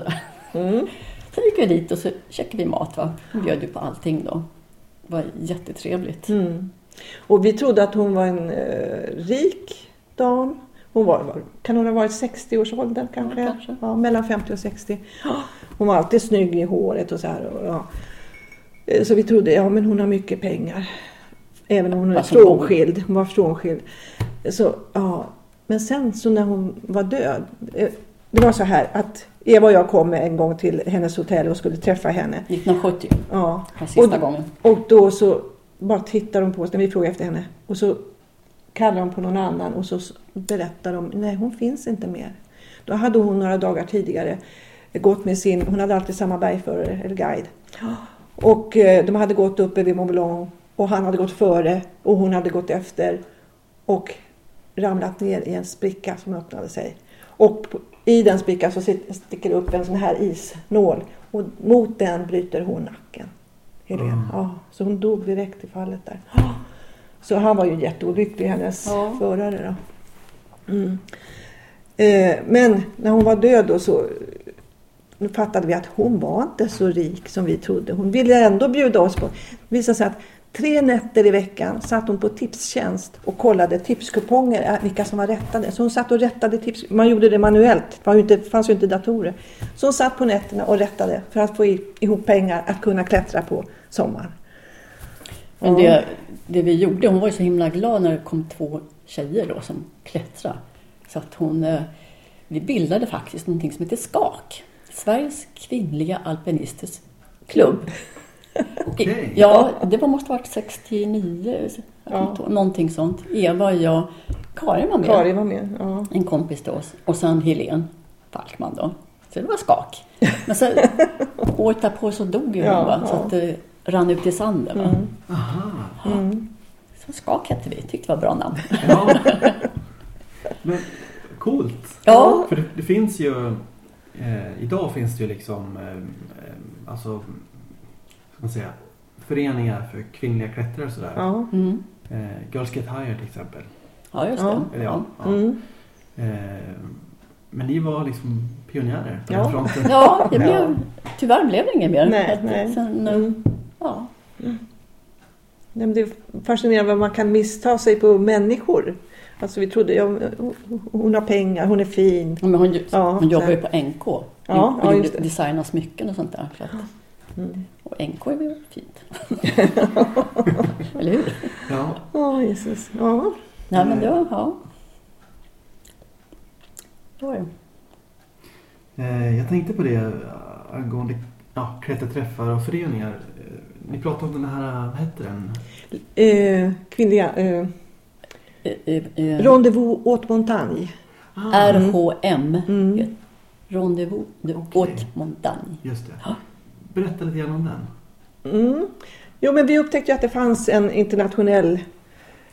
Mm. Sen gick vi dit och så käkade vi mat. Va? Hon bjöd ju på allting då. Det var jättetrevligt. Mm. Och vi trodde att hon var en eh, rik dam. Hon var, kan hon ha varit 60-årsåldern kanske? Ja, kanske. Ja, mellan 50 och 60. Ja, Hon var alltid snygg i håret och så här. Och, ja. Eh, Så vi trodde, ja men hon har mycket pengar. Även om hon är hon frånskild. Hon var frånskild. Så, ja. Men sen så när hon var död. eh, Det var så här att Eva och jag kom en gång till hennes hotell och skulle träffa henne. 1970, Ja. den sista Och- gången. Och då så bara tittar de på oss när vi frågar efter henne. Och så kallar de på någon annan och så berättar de, nej hon finns inte mer. Då hade hon några dagar tidigare gått med sin, hon hade alltid samma bergförare eller guide. Och eh, de hade gått uppe vid Mont Blanc och han hade gått före och hon hade gått efter. Och ramlat ner i en spricka som öppnade sig. Och i den sprickan så sticker det upp en sån här isnål och mot den bryter hon nacken. Helene. Mm. Ja, så hon dog direkt i fallet där. Så han var ju jätteolycklig, hennes Ja. förare. Då. Mm. Eh, men när hon var död då så nu fattade vi att hon var inte så rik som vi trodde. Hon ville ändå bjuda oss på... Det visade sig att tre nätter i veckan satt hon på Tipstjänst och kollade tipskuponger, äh, vilka som var rättade. Så hon satt och rättade tips. Man gjorde det manuellt, det var ju inte, fanns ju inte datorer. Så hon satt på nätterna och rättade för att få ihop pengar att kunna klättra på sommaren. Men det, det vi gjorde, hon var ju så himla glad när det kom två tjejer då som klättrade. Så att hon, eh, vi bildade faktiskt någonting som heter SKAK. Sveriges kvinnliga alpinisters klubb. Okej. Ja, det var, måste ha varit 69, jag kommer Ja. någonting sånt. Eva, jag, Karin var med. Karin var med. Ja. En kompis till oss. Och sen Helen Falkman då. Så det var skak. Men sen året därpå så dog ju hon Ja, va? Så ja. att det rann ut i sanden va. Mm. Aha. Mm. Så skak hette vi. Tyckte det var bra namn. Ja. Men coolt. Ja. För det, det finns ju eh, idag finns det ju liksom eh, eh, alltså, ska man säga, föreningar för kvinnliga klättrare och sådär. Ja. Mm. Eh, Girls Get Higher till exempel. Ja, just det. Eller ja, ja. Mm. Eh, men ni var liksom pionjärer på Ja. den fronten. Ja, det blev, tyvärr blev det inget mer. Nej, nej. Sen, eh, Mm. Ja. Nej, men Det är fascinerande vad man kan missta sig på människor. Alltså vi trodde, ja, hon har pengar, hon är fin. Men hon, Ja, hon jobbar ju på NK. Ja, och ja, gjorde- smycken och sånt där. Så att, Mm. och NK är väl fint? Eller hur? Ja. Ja, Jesus. Ja. Nej, men det var, ja. Det var det. Eh, jag tänkte på det eh, angående ja, klätterträffar och föreningar. Ni pratade om den här, vad hette den? Eh, kvinnliga... Eh, Eh, Rendezvous åt montagne. Ah, RHM. Mm. Rendezvous de Okej. haute montagne. Just det. Ja. Berätta lite grann om den. Mm. Jo, men vi upptäckte ju att det fanns en internationell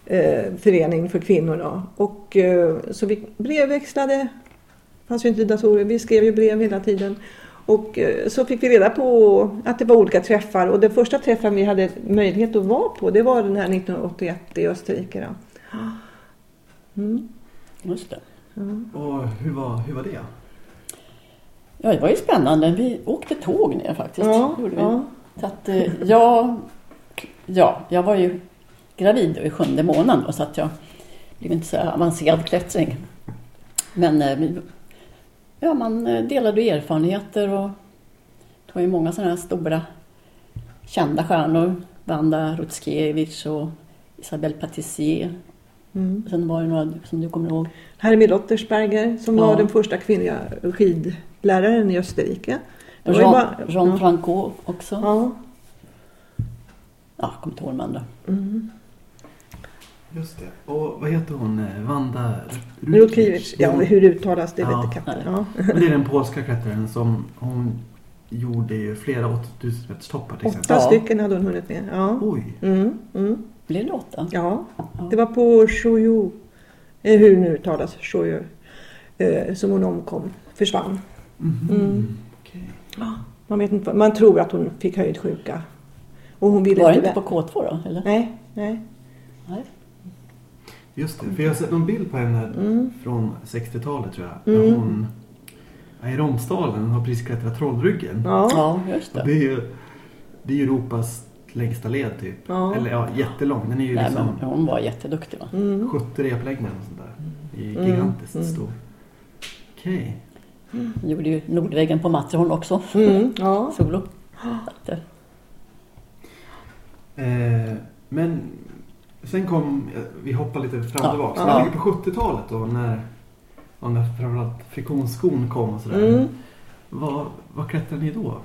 eh, förening för kvinnor. Då. Och, eh, så vi brevväxlade. Det fanns ju inte datorer. Vi skrev ju brev hela tiden. Och eh, så fick vi reda på att det var olika träffar. Och den första träffen vi hade möjlighet att vara på det var den här 1981 i Österrike. Då. Mm. Just det. Och hur var, hur var det? Ja, det var ju spännande. Vi åkte tåg ner faktiskt. Ja, gjorde vi. ja. Så att, eh, jag, ja, jag var ju gravid i sjunde månaden då, så att jag blev inte så avancerad klättring. Men eh, vi- ja, man eh, delade erfarenheter och det var ju många sådana här stora kända stjärnor. Vanda Rutskiewicz och Isabelle Patissier. Mm. Sen var det några som du kommer ihåg. Hermie Lottersberger som Ja. var den första kvinnliga skidläraren i Österrike. Jean, bara- Jean ja. Franco också. Ja. Ja. jag kommer inte ihåg de andra. Mm. Just det. Och vad heter hon? Vanda Rutkiewicz, ja hur uttalas det Ja. vet inte katten. Ja. Men det är den polska klättraren som hon gjorde ju flera 8000 meters toppar till exempel. Åtta Ja. stycken hade hon hunnit med. Ja. Oj! Mm, mm, Blir det åtta? ja. Ja. Det var på Shoyu, eh, hur nu uttalas, Shoyu, eh, som hon omkom, försvann. Mhm. Mm. Okej. Man, vet inte, man tror att hon fick höjdsjuka. Och hon ville Var det inte på K2 då? Eller? Nej, nej. Nej. Just det, för jag har sett någon bild på henne Mm. från 60-talet tror jag. Där Mm. hon ja, i Romsdalen har precis klättrat Trollryggen. Ja. Ja, just Och det. det är ju det är Europas längsta led typ. Ja. Eller ja, jättelång. Den är ju Nej, liksom men hon var jätteduktig va? Mm. 70 replängder och sånt där. Det är Mm. gigantiskt Mm. stor. Okej. Hon gjorde ju Nordväggen på Matterhorn också. Mm. Ja. Solo. Eh, men sen kom, eh, vi hoppar lite fram och tillbaka. Ja. Men på 70-talet då när, när framförallt friktionsskon kom och sådär. Mm. Vad, vad klättrade ni då?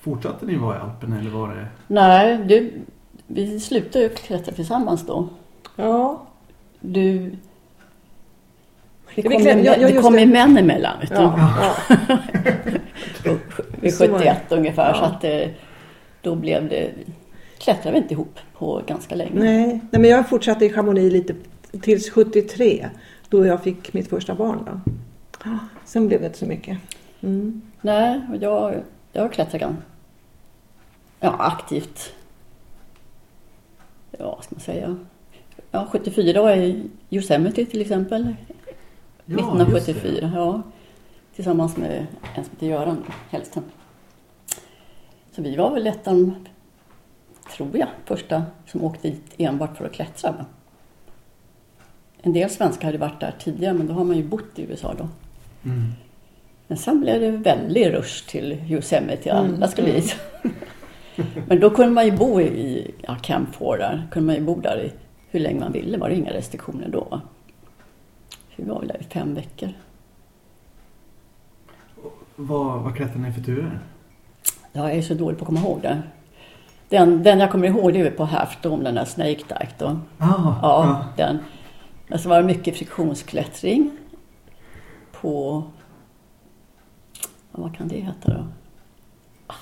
Fortsatte ni vara i Alperna eller var det? Nej, du, vi slutade ju klättra tillsammans då. Ja. Du... Det vi kom, ja, ja, det just kom det. män emellan. Vet du. Ja. ja. Vid Så var det. 71 ungefär. Ja. Så att då blev det... Klättrade vi inte ihop på ganska länge. Nej. Nej, men jag fortsatte i Chamonix lite tills 73 då jag fick mitt första barn. Då. Sen blev det inte så mycket. Mm. Nej, jag, jag klättrar gan- ja, aktivt. Ja, vad ska man säga? Ja, 74 var jag i Yosemite till exempel. Ja, just 1974, ja. Tillsammans med en som heter Göran Hellström. Så vi var väl ett av de, tror jag, första som åkte dit enbart för att klättra. En del svenskar hade varit där tidigare men då har man ju bott i USA då. Mm. Men sen blev det väldigt rush till Yosemite. Alla Mm, skulle mm. dit. Men då kunde man ju bo i ja, Camp 4 där. kunde man ju bo där i hur länge man ville. var det inga restriktioner då. va? Vi var väl där i fem veckor. Vad, vad klättrade ni för turer? Ja, jag är så dålig på att komma ihåg det. Den, den jag kommer ihåg det är på Half Dome, den där Snake Dike då. Ah, Ja, den. Men så var det mycket friktionsklättring på... Ja, vad kan det heta då? Ah.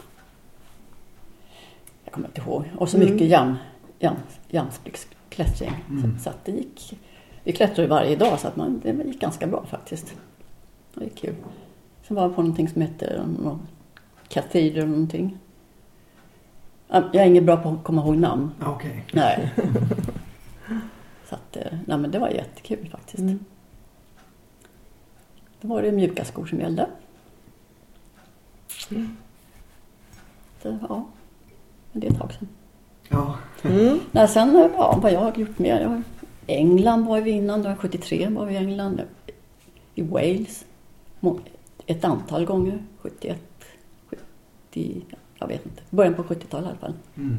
Jag kommer inte ihåg. Och så Mm. mycket jam, jam, jamspiksklättring. Mm. Så, så att det gick... Vi klättrade varje dag så att man, det gick ganska bra faktiskt. Det är kul. Sen var jag på någonting som hette Cathedral någonting. Ja, Jag är inget bra på att komma ihåg namn. Ja, Okej. Nej. Så att, eh, nej men det var jättekul faktiskt. Mm. Då var det mjuka skor som gällde. Så, ja, men det är ett tag sedan. Ja. Mm. Nej, sen ja, vad jag har gjort mer. Jag, England var vi innan, då var 73 var vi i England. I Wales. Ett antal gånger. 71, 70, jag vet inte. Början på 70-talet i alla fall. Mm.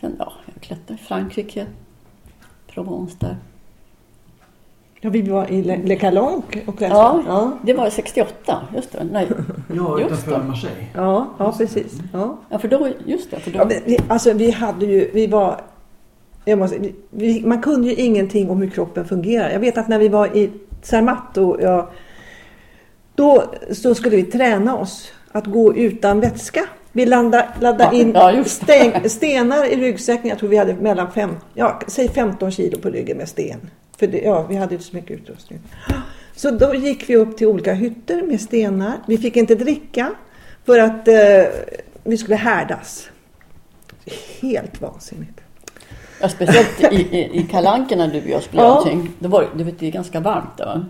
Sen ja, jag klättrade i Frankrike. Provence där. Ja, vi var i Le, Le Calanque och klättrade. Ja. Ja. Det var 68, just det. Nej, Ja, Just utanför det. Marseille. Ja, ja precis. Ja. ja, för då, just det. För då, Ja, men vi, alltså vi hade ju, vi var, jag måste, vi, man kunde ju ingenting om hur kroppen fungerar. Jag vet att när vi var i Zermatt och jag, då så skulle vi träna oss att gå utan vätska. Vi laddade, laddade in ja, sten, stenar i ryggsäcken. Jag tror vi hade mellan fem, ja, säg 15 kilo på ryggen med sten. För det, ja, vi hade inte så mycket utrustning. Så då gick vi upp till olika hytter med stenar. Vi fick inte dricka för att eh, vi skulle härdas. Helt vansinnigt. ja, speciellt i, i, i när du och jag skulle Ja. någonting. Då var det- vet, det är ganska varmt där.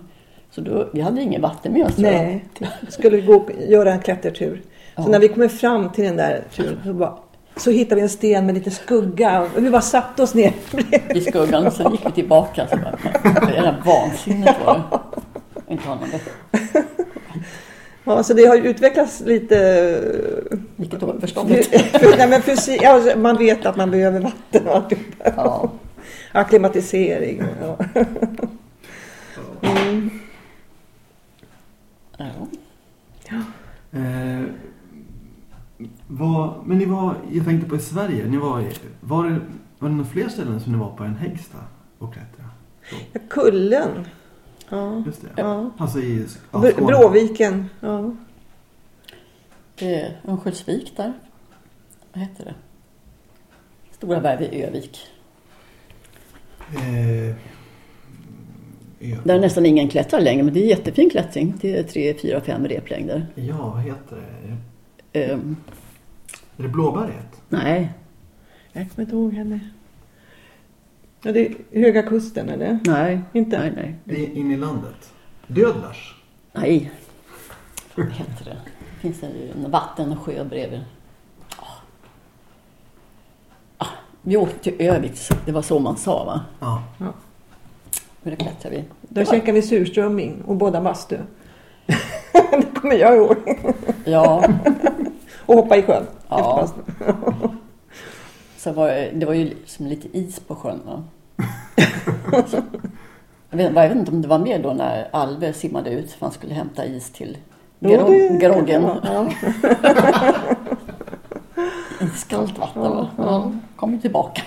Så då, vi hade ingen vatten med oss. Nej, skulle gå och göra en klättertur. Så Ja. när vi kommer fram till den där turen så, bara, så hittar vi en sten med lite skugga och vi bara satte oss ner. I skuggan. Sen gick vi tillbaka. Så bara, det är vansinnigt var det. Inte ha Ja, så det har ju utvecklats lite... Vilket var förståndigt. Nej, men fysik, alltså, man vet att man behöver vatten och alltihopa. Ja. Akklimatisering. Ja. Mm. Ja. Eh, vad, men ni var, jag tänkte på i Sverige, ni var, var, det, var det några fler ställen som ni var på än Häggsta och klättra? Kullen. Ja. just det. ja. Alltså i ja, Skåne. Bråviken. Ja. Det är Örnsköldsvik där. Vad heter det? Stora berg vid Övik. Eh, ja. Där är nästan ingen klättrar längre, men det är jättefin klättring. Det är tre, fyra, fem replängder. ja, vad heter det? Ehm, Är det Blåberget? nej, Jag kommer inte ihåg henne. Ja, det är Höga Kusten eller? nej, Inte? nej, nej. I- In i landet? Dödlars? Nej. Vad heter det? Det finns en, en vatten och sjö bredvid. Ah. Ah, vi åkte till Övik, det var så man sa va? Ja. Men då klättrade vi. Då käkade vi surströmming och båda bastu. det kommer jag ihåg. Ja, Och hoppa i sjön. Ja. efter bastun. så var det, det var ju som lite is på sjön va? Jag, vet, jag vet inte om det var med då när Alve simmade ut för han skulle hämta is till Jo, Grog- det- Groggen. Ja. Iskallt vatten va? ja. Kom tillbaka.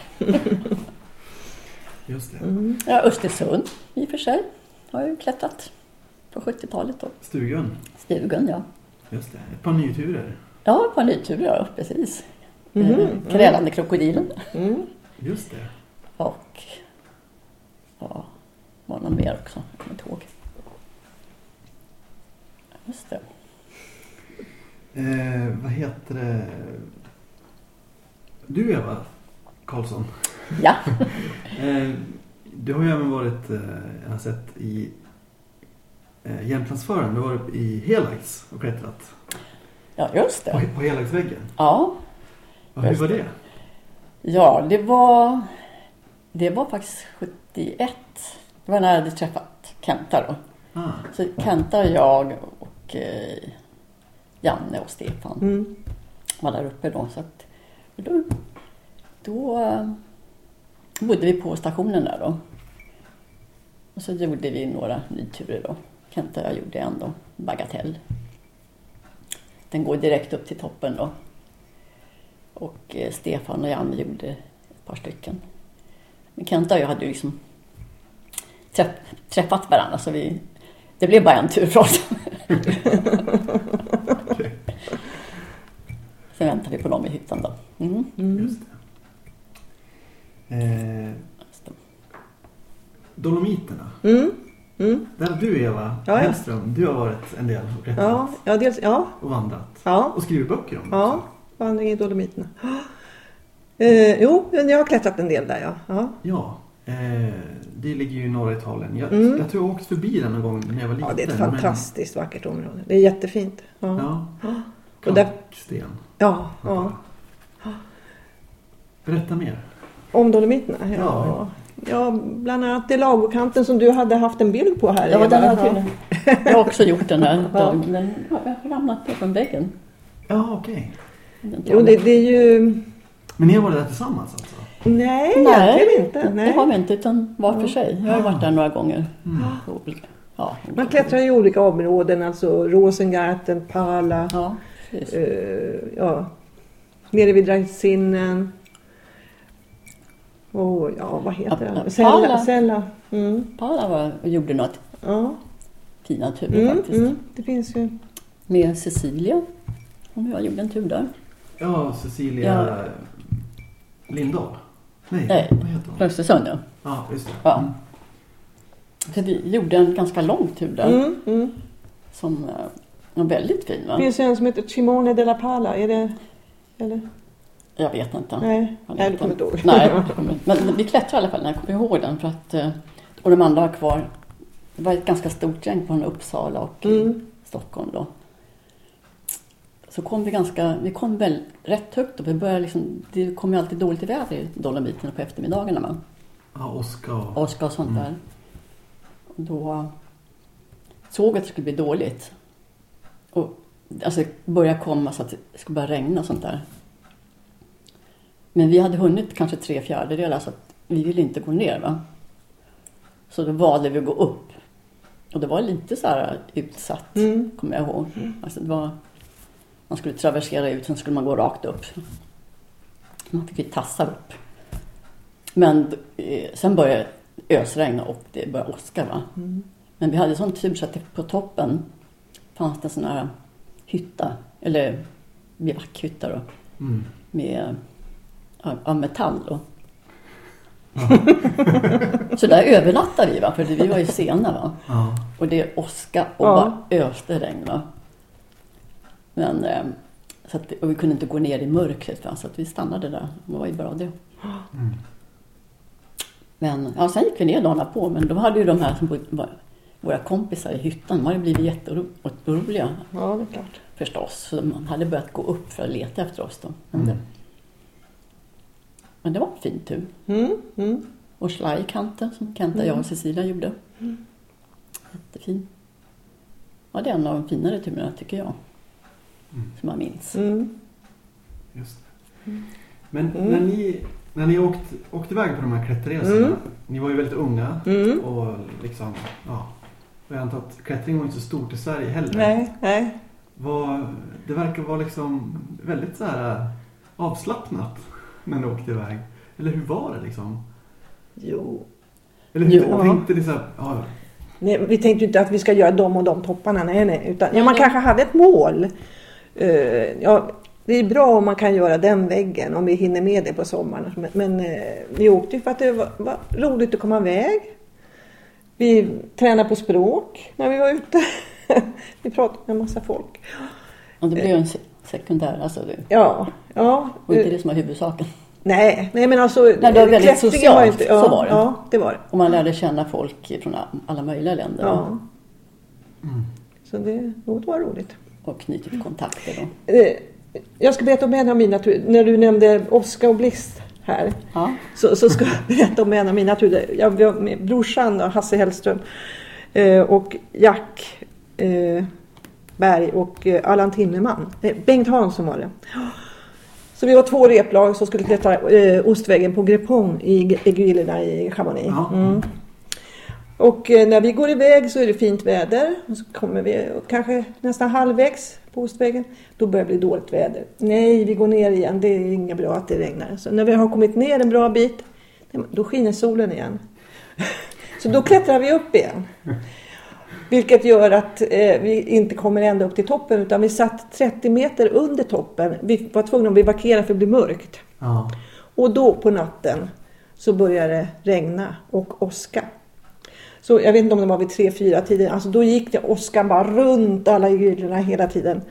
Just det. Mm. Ja, Östersund i och för sig. Har jag ju klättrat på 70-talet då. Stugan? Stugan ja. Just det. Ett par nyturer? Ja, på en nytur ja, precis. Mhm. Eh, Krälande krokodilen. Mm. Just det. Och ja, var någon mer också. Jag kommer inte ihåg. Just det. Eh, vad heter det? Du Eva Karlsson. Ja, Eh, du har ju även varit, eh, jag har sett i eh, Jämtlandsfören. Du har varit i Helags och klättrat. ja just det. på Helagsväggen. Ja, Och hur var det. det? ja det var det var faktiskt 71. Det var när jag hade träffat Kenta då. Ah, Så Kenta och jag och eh, Janne och Stefan Mm. var där uppe då. Så att, då, då eh, bodde vi på stationen där då. Och så gjorde vi några nyturer då. Kenta och jag gjorde en då, bagatell. Den går direkt upp till toppen då. Och eh, Stefan och Janne gjorde ett par stycken. Men Kenta och jag hade ju liksom träff, träffat varandra så vi, det blev bara en tur för oss. Sen väntade vi på dem i hyttan då. Mm. Mm. Eh, Dolomiterna. Mm. Mm. Där du Eva Ja, ja. Hellström, du har varit en del och Ja, ja, dels, ja, och vandrat. ja, Och skrivit böcker om det ja. också. Vandring i Dolomiterna. Eh, jo, men jag har klättrat en del där ja. ja. Ja, eh, det ligger ju i norra Italien. Jag, Mm. jag tror jag åkt förbi den någon gång när jag var liten. Ja, det är ett men- fantastiskt vackert område. Det är jättefint. Ja, ja. Ja, Och där- kalksten. ja, ja. Berätta mer. Om Dolomiterna? Ja. Ja. ja. bland annat det lagokanten som du hade haft en bild på här. Ja, Eva. den har jag, jag har också gjort den här. Ja. Den har ramlat ner från väggen. Ja, okej. Tar Jo, det, det är ju... Men ni har varit där tillsammans alltså? Nej, Nej, egentligen inte. det Nej. har vi inte, utan var för sig. Jag har varit där några gånger. Mm. Ja, Man klättrar i olika områden, alltså Rosengarten, Pala, Ja, precis. eh, ja, nere vid Draisinnen. Och ja, vad heter Ja, den? Sella. Pala. Sella. Mm. Pala var gjorde något Ja. fina turer Mm, faktiskt. mm, det finns ju. Med Cecilia. Om jag gjorde en tur där. Ja, Cecilia Lindahl. Nej, Nej. vad heter hon? Östersund ja. Ja, just det. Ja. Så vi gjorde en ganska lång tur där. Mm, mm. Som eh, var väldigt fin va? Det finns en som heter Cimone della Pala. Är det... Eller? Jag vet inte. Nej, Nej du kommer inte ihåg. Nej, men vi klättrade i alla fall när jag kommer ihåg den. För att, eh, och de andra var kvar. Det var ett ganska stort gäng från Uppsala och Mm. Stockholm då. Så kom vi ganska, vi kom väl rätt högt upp. Vi började liksom, det kom ju alltid dåligt i väder i Dolomiterna på eftermiddagarna. Man. Ja, Oskar och... Åska och sånt Mm. där. Och då såg jag att det skulle bli dåligt. Och alltså det började komma så att det skulle börja regna och sånt där. Men vi hade hunnit kanske tre fjärdedelar så att vi ville inte gå ner. Va? Så då valde vi att gå upp. Och det var lite så här utsatt, Mm. kommer jag ihåg. Alltså det var, man skulle traversera ut, sen skulle man gå rakt upp. Man fick ju tassa upp. Men eh, sen började det ösregna och det började åska. Va? Mm. Men vi hade sån tur så att på toppen fanns det en sån här hytta, eller bivackhytta då, Mm. med av, av metall. Då. så där övernattade vi, va? för vi var ju sena. Va? Ja. Och det åska och Ja. bara öste regn. Va? Men, eh, så att, och vi kunde inte gå ner i mörkret, va? så att vi stannade där. Det var ju bra det. Mm. Men ja, sen gick vi ner dagarna på, men då hade ju de här som bodde, våra kompisar i hyttan, de hade blivit jätteoroliga Ja, det är klart. förstås. Så de hade börjat gå upp för att leta efter oss då. Men, Mm. Men det var en fin tur. Mm, mm. Och Schleikanten som Kenta, jag och Cecilia gjorde. Jättefin. Ja, det är en av de finare turerna tycker jag. Mm. Som jag minns. Mm. Just det. Men Mm. när ni, när ni åkt, åkte iväg på de här klätterresorna. Mm. Ni var ju väldigt unga Mm. och liksom, ja. Och jag antar att klättring var inte så stort i Sverige heller. Nej, nej. Var, det verkar vara liksom väldigt så här avslappnat när ni åkte iväg. Eller hur var det liksom? Jo. Eller hur Jo. tänkte ni så här, ja, Nej, vi tänkte ju inte att vi ska göra de och de topparna. Nej, nej. Utan, ja, man kanske hade ett mål. Eh, ja, det är bra om man kan göra den väggen om vi hinner med det på sommaren. Men, men eh, vi åkte ju för att det var, var roligt att komma iväg. Vi tränade på språk när vi var ute. vi pratade med en massa folk. Och det blev en se- sekundär, alltså det Ja, ja. var inte eh, det som var huvudsaken. nej, nej, men alltså. Nej, det var väldigt socialt, var inte, ja, så var det. Ja, det var det. Och man lärde känna folk från alla möjliga länder. Ja. mm. Så det, det var roligt. Och knutit kontakter då. Eh, Jag ska berätta om en av mina. När du nämnde Oskar och Blixt här. Ja. Så, så ska jag berätta om en av mina turer. Jag var med brorsan och Hasse Hellström. eh, Och Jack Berg och eh, Allan Timmerman. Eh, Bengt Hansson var det. Så vi var två replag som skulle klättra eh, Ostvägen på Grepong i Aiguillerna i Chamonix. Mm. Och när vi går iväg så är det fint väder. Och så kommer vi kanske nästan halvvägs på Ostvägen. Då börjar det bli dåligt väder. Nej, vi går ner igen. Det är inget bra att det regnar. Så när vi har kommit ner en bra bit, då skiner solen igen. Så då klättrar vi upp igen. Vilket gör att eh, vi inte kommer ända upp till toppen utan vi satt 30 meter under toppen. Vi var tvungna att bivakera för det blir mörkt. ja. Och då på natten så började det regna och åska. Så jag vet inte om det var vid tre, fyra tiden. Alltså då gick det åskan bara runt alla gyllorna hela tiden.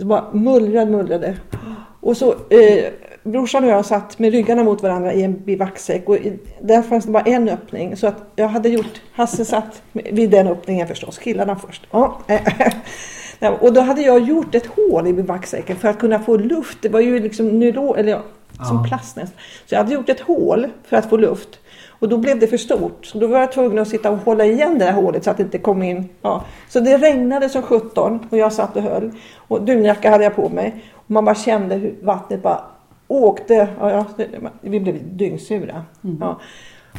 Så bara mullrade, mullrade. Och så eh, brorsan och jag satt med ryggarna mot varandra i en bivacksäck och i- där fanns det bara en öppning. Så att jag hade gjort, Hasse satt vid den öppningen förstås, killarna först. Ja. Och då hade jag gjort ett hål i bivacksäcken för att kunna få luft. Det var ju liksom nylon, eller ja, som Ja. plast nästan. Så jag hade gjort ett hål för att få luft. Och då blev det för stort. Så då var jag tvungen att sitta och hålla igen det här hålet så att det inte kom in. Ja. Så det regnade som 17 och jag satt och höll. Och dunjacka hade jag på mig. Och man bara kände hur vattnet bara åkte. Ja, ja, vi blev dyngsura. Ja.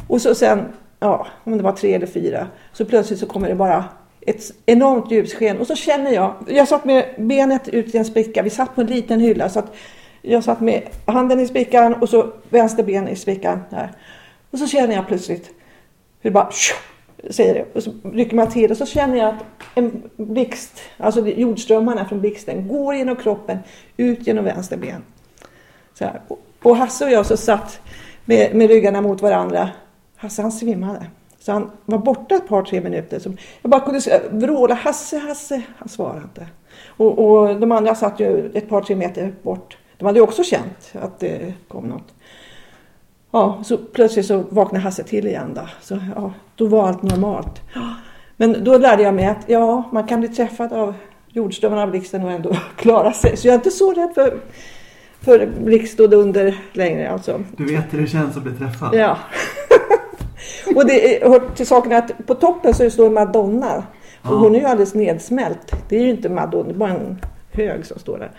Och så sen, ja, om det var tre eller fyra, så plötsligt så kommer det bara ett enormt ljussken och så känner jag, jag satt med benet ut i en spricka, vi satt på en liten hylla så att jag satt med handen i sprickan och så vänster ben i sprickan där. Och så känner jag plötsligt hur det bara säger det och så rycker man till och så känner jag att en blixt, alltså jordströmmarna från blixten går genom kroppen ut genom vänster ben. Så här. Och- Och Hasse och jag så satt med, med ryggarna mot varandra. Hasse han svimmade. Så han var borta ett par tre minuter. Så jag bara kunde vråla Hasse, Hasse. Han svarade inte. Och, och de andra satt ju ett par tre meter bort. De hade ju också känt att det kom något. Ja, så plötsligt så vaknade Hasse till igen då. Så ja, då var allt normalt. Men då lärde jag mig att ja, man kan bli träffad av jordströmmarna av blixten och ändå klara sig. Så jag är inte så rädd för, för blixt och dunder längre alltså. Du vet hur det känns att bli träffad? Ja. och det hör till saken att på toppen så står Madonna. Och Ja. hon är ju alldeles nedsmält. Det är ju inte Madonna, det är bara en hög som står där.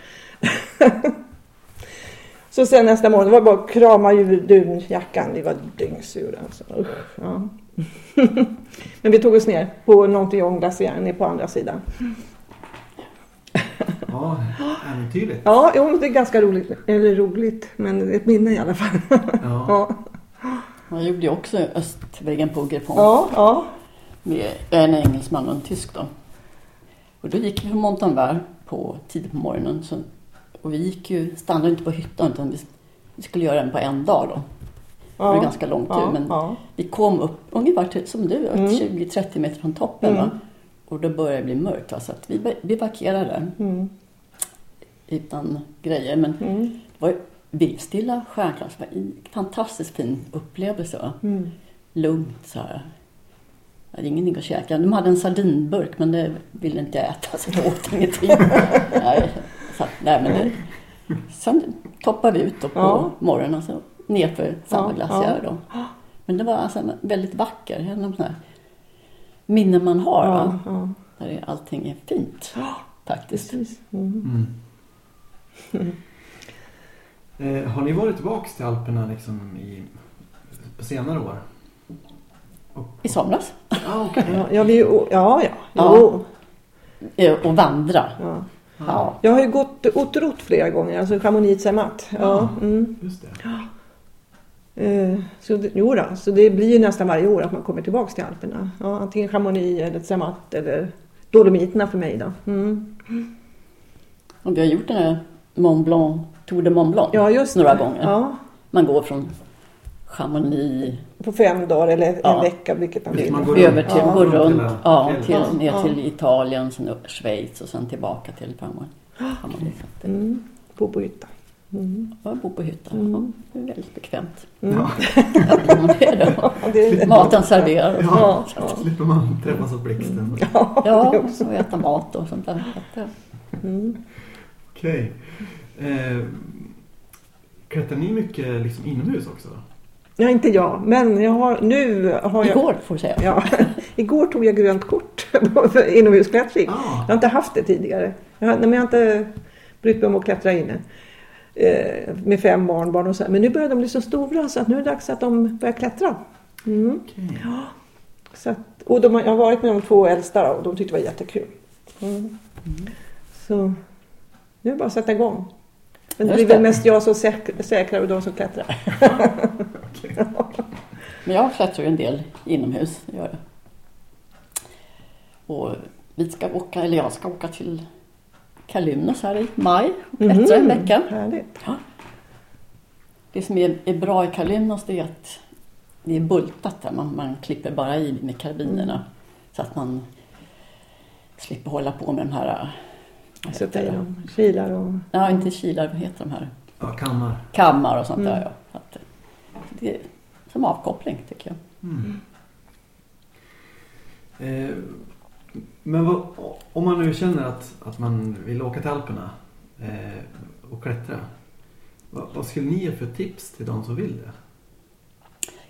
så sen nästa morgon, det var bara att krama ur dunjackan. Vi var dyngsura alltså. Usch, ja. Men vi tog oss ner på Nontillon glaciär, ner på andra sidan. Ja, äventyrligt. Ja, jo, det är ganska roligt. Eller roligt, men ett minne i alla fall. Ja. ja, Jag gjorde ju också östväggen på Grepon ja, ja. med en engelsman och en tysk då. Och då gick vi från Montanvert på tidigt på morgonen. Så, och vi gick ju, stannade inte på hyttan utan vi, vi skulle göra den på en dag då. Det var ja. ganska lång tur ja, men ja. vi kom upp ungefär till, som du, Mm. 20-30 meter från toppen. Mm. Och då började det bli mörkt va? så att vi, vi parkerade Mm. utan grejer. Men Mm. det var ju vindstilla stjärnklart. Det var en fantastiskt fin upplevelse. Va? Mm. Lugnt så här. Jag hade ingenting att käka. De hade en sardinburk men det ville inte jag äta så jag åt ingenting. nej, så, att- nej, men det, sen toppade vi ut då på Ja. morgonen så nerför samma Ja, glaciär då. Men det var alltså en väldigt vacker. En av de här minnen man har. Ja, Va? ja. Där är- allting är fint faktiskt. Precis. Mm. Mm. Eh, har ni varit tillbaks till Alperna liksom i, på senare år? I somras. Ah, okay. Ja, ja, vi, ja, ja, Ja. jo. Eh, Och vandra. Ja. Ja. Jag har ju gått Otrot flera gånger, alltså Chamonix Zermatt. Ja. Ja. Mm. Just det. Eh, så det, jo då, så det blir ju nästan varje år att man kommer tillbaks till Alperna. Ja, antingen Chamonix eller Zermatt eller Dolomiterna för mig då. Mm. Och vi har gjort den här Mont Blanc, Tour de Mont Blanc Ja, just några det. gånger. Ja, Man går från Chamonix på fem dagar eller en Ja. vecka, vilket man vill. man går över runt. till, Ja. går runt, Till, ja, till- ner Ja. till Italien, sen upp Schweiz och sen tillbaka till att, Mm. Bo på hytta. Mm. Jag bor på hytta. Mm. Ja, det är väldigt bekvämt. Mm. Ja. Ja, det är det. Ja, det, Maten serverar. Ja, Ja. slipper man träffas av blixten. ja, Ja, också. och äta mat och sånt där. Mm. Okej. Eh, klättrar ni mycket liksom inomhus också? Ja, inte jag, men jag har, nu har jag... Igår får jag säga. Ja, igår tog jag grönt kort för inomhusklättring. Ah. Jag har inte haft det tidigare. Jag har, nej, men jag har inte brytt mig om att klättra inne. Eh, med fem barnbarn och så. Men nu börjar de bli så stora så att nu är det dags att de börjar klättra. Mm. Okej. Så att, och de, har- jag har varit med de två äldsta och de tyckte det var jättekul. Mm. Så nu är det bara att sätta igång. Men det blir väl det. mest jag som säk, säkrar och de som klättrar. Men jag klättrar ju en del inomhus. det Gör jag. Och vi ska åka, eller jag ska åka till Kalymnos här i maj. Klättra en vecka. Härligt. Det som är, är bra i Kalymnos det är att det är bultat där. Man, man klipper bara i med karbinerna. Mm. Så att man slipper hålla på med de här... heter i dem kilar och... Ja, inte kilar, vad heter de här? Ja, kammar. Kammar och sånt Mm. där. Ja. Så att, det är som avkoppling tycker jag. Mm. Eh, men vad, om man nu känner att, att man vill åka till Alperna eh, och klättra. Vad, vad skulle ni ge för tips till de som vill det?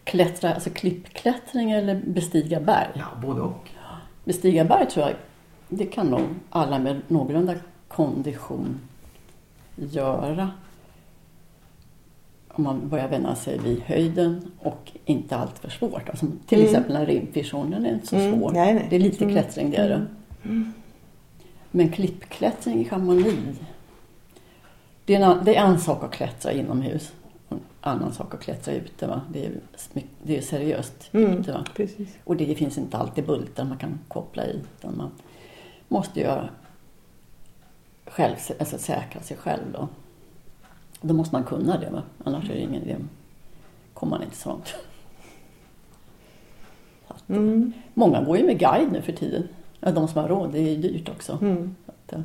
Klättra, alltså klippklättring eller bestiga berg? Ja, både och. Bestiga berg tror jag, det kan nog alla med någorlunda kondition göra. Om man börjar vänja sig vid höjden och inte allt för svårt. Alltså, till Mm. exempel en rimfission, är inte så Mm, svår. nej, nej. Det är lite Mm. klättring det är det. Men klippklättring i Chamonix, det är, en, det är en sak att klättra inomhus. och En annan sak att klättra ute. Va? Det, är, det är seriöst Mm. ute. Va? Precis. Och det finns inte alltid bultar man kan koppla i. Utan man måste göra själv, alltså säkra sig själv. Då. då måste man kunna det. Va? Annars är det ingen idé. kommer man inte så långt. Mm. Många går ju med guide nu för tiden. Ja, de som har råd. Det är ju dyrt också. Mm. Att, eh,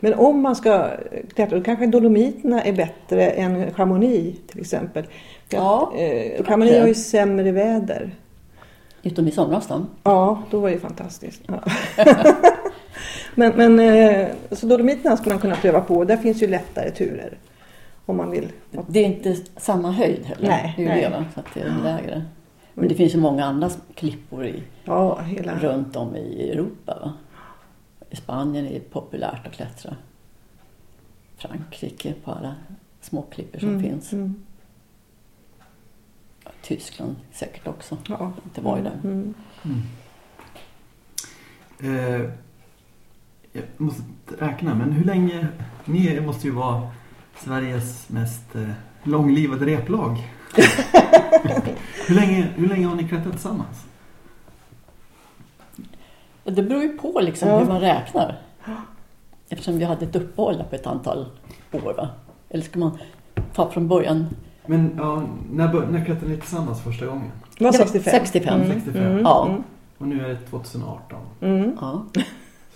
Men om man ska klättra, då kanske Dolomiterna är bättre än Chamonix till exempel. Ja, att, eh. Chamonix har ju sämre väder. Utom i somras då. Ja, då var det ju fantastiskt. Ja. men men eh, så Dolomiterna skulle man kunna pröva på. Där finns ju lättare turer. Om man vill. Det är inte samma höjd heller. Nej, det är ju nej. det? Så att det är lägre. Men det finns ju många andra klippor i, Ja, hela... runt om i Europa. Va? I Spanien är det populärt att klättra. Frankrike på alla små klippor som Mm, finns. Mm. Tyskland säkert också. Ja. Det var ju där. Mm. Eh, jag måste räkna, men hur länge... Ni måste ju vara Sveriges mest eh, långlivade replag. hur, länge, hur länge har ni klättrat tillsammans? Det beror ju på liksom Ja. hur man räknar. Eftersom vi hade ett uppehåll på ett antal år. Va? Eller ska man ta från början? Men ja, när, när klättrade ni tillsammans första gången? Det var Det var 65. 65. Mm, 65. Mm, Ja. mm, Och nu är det 2018. Mm. Ja.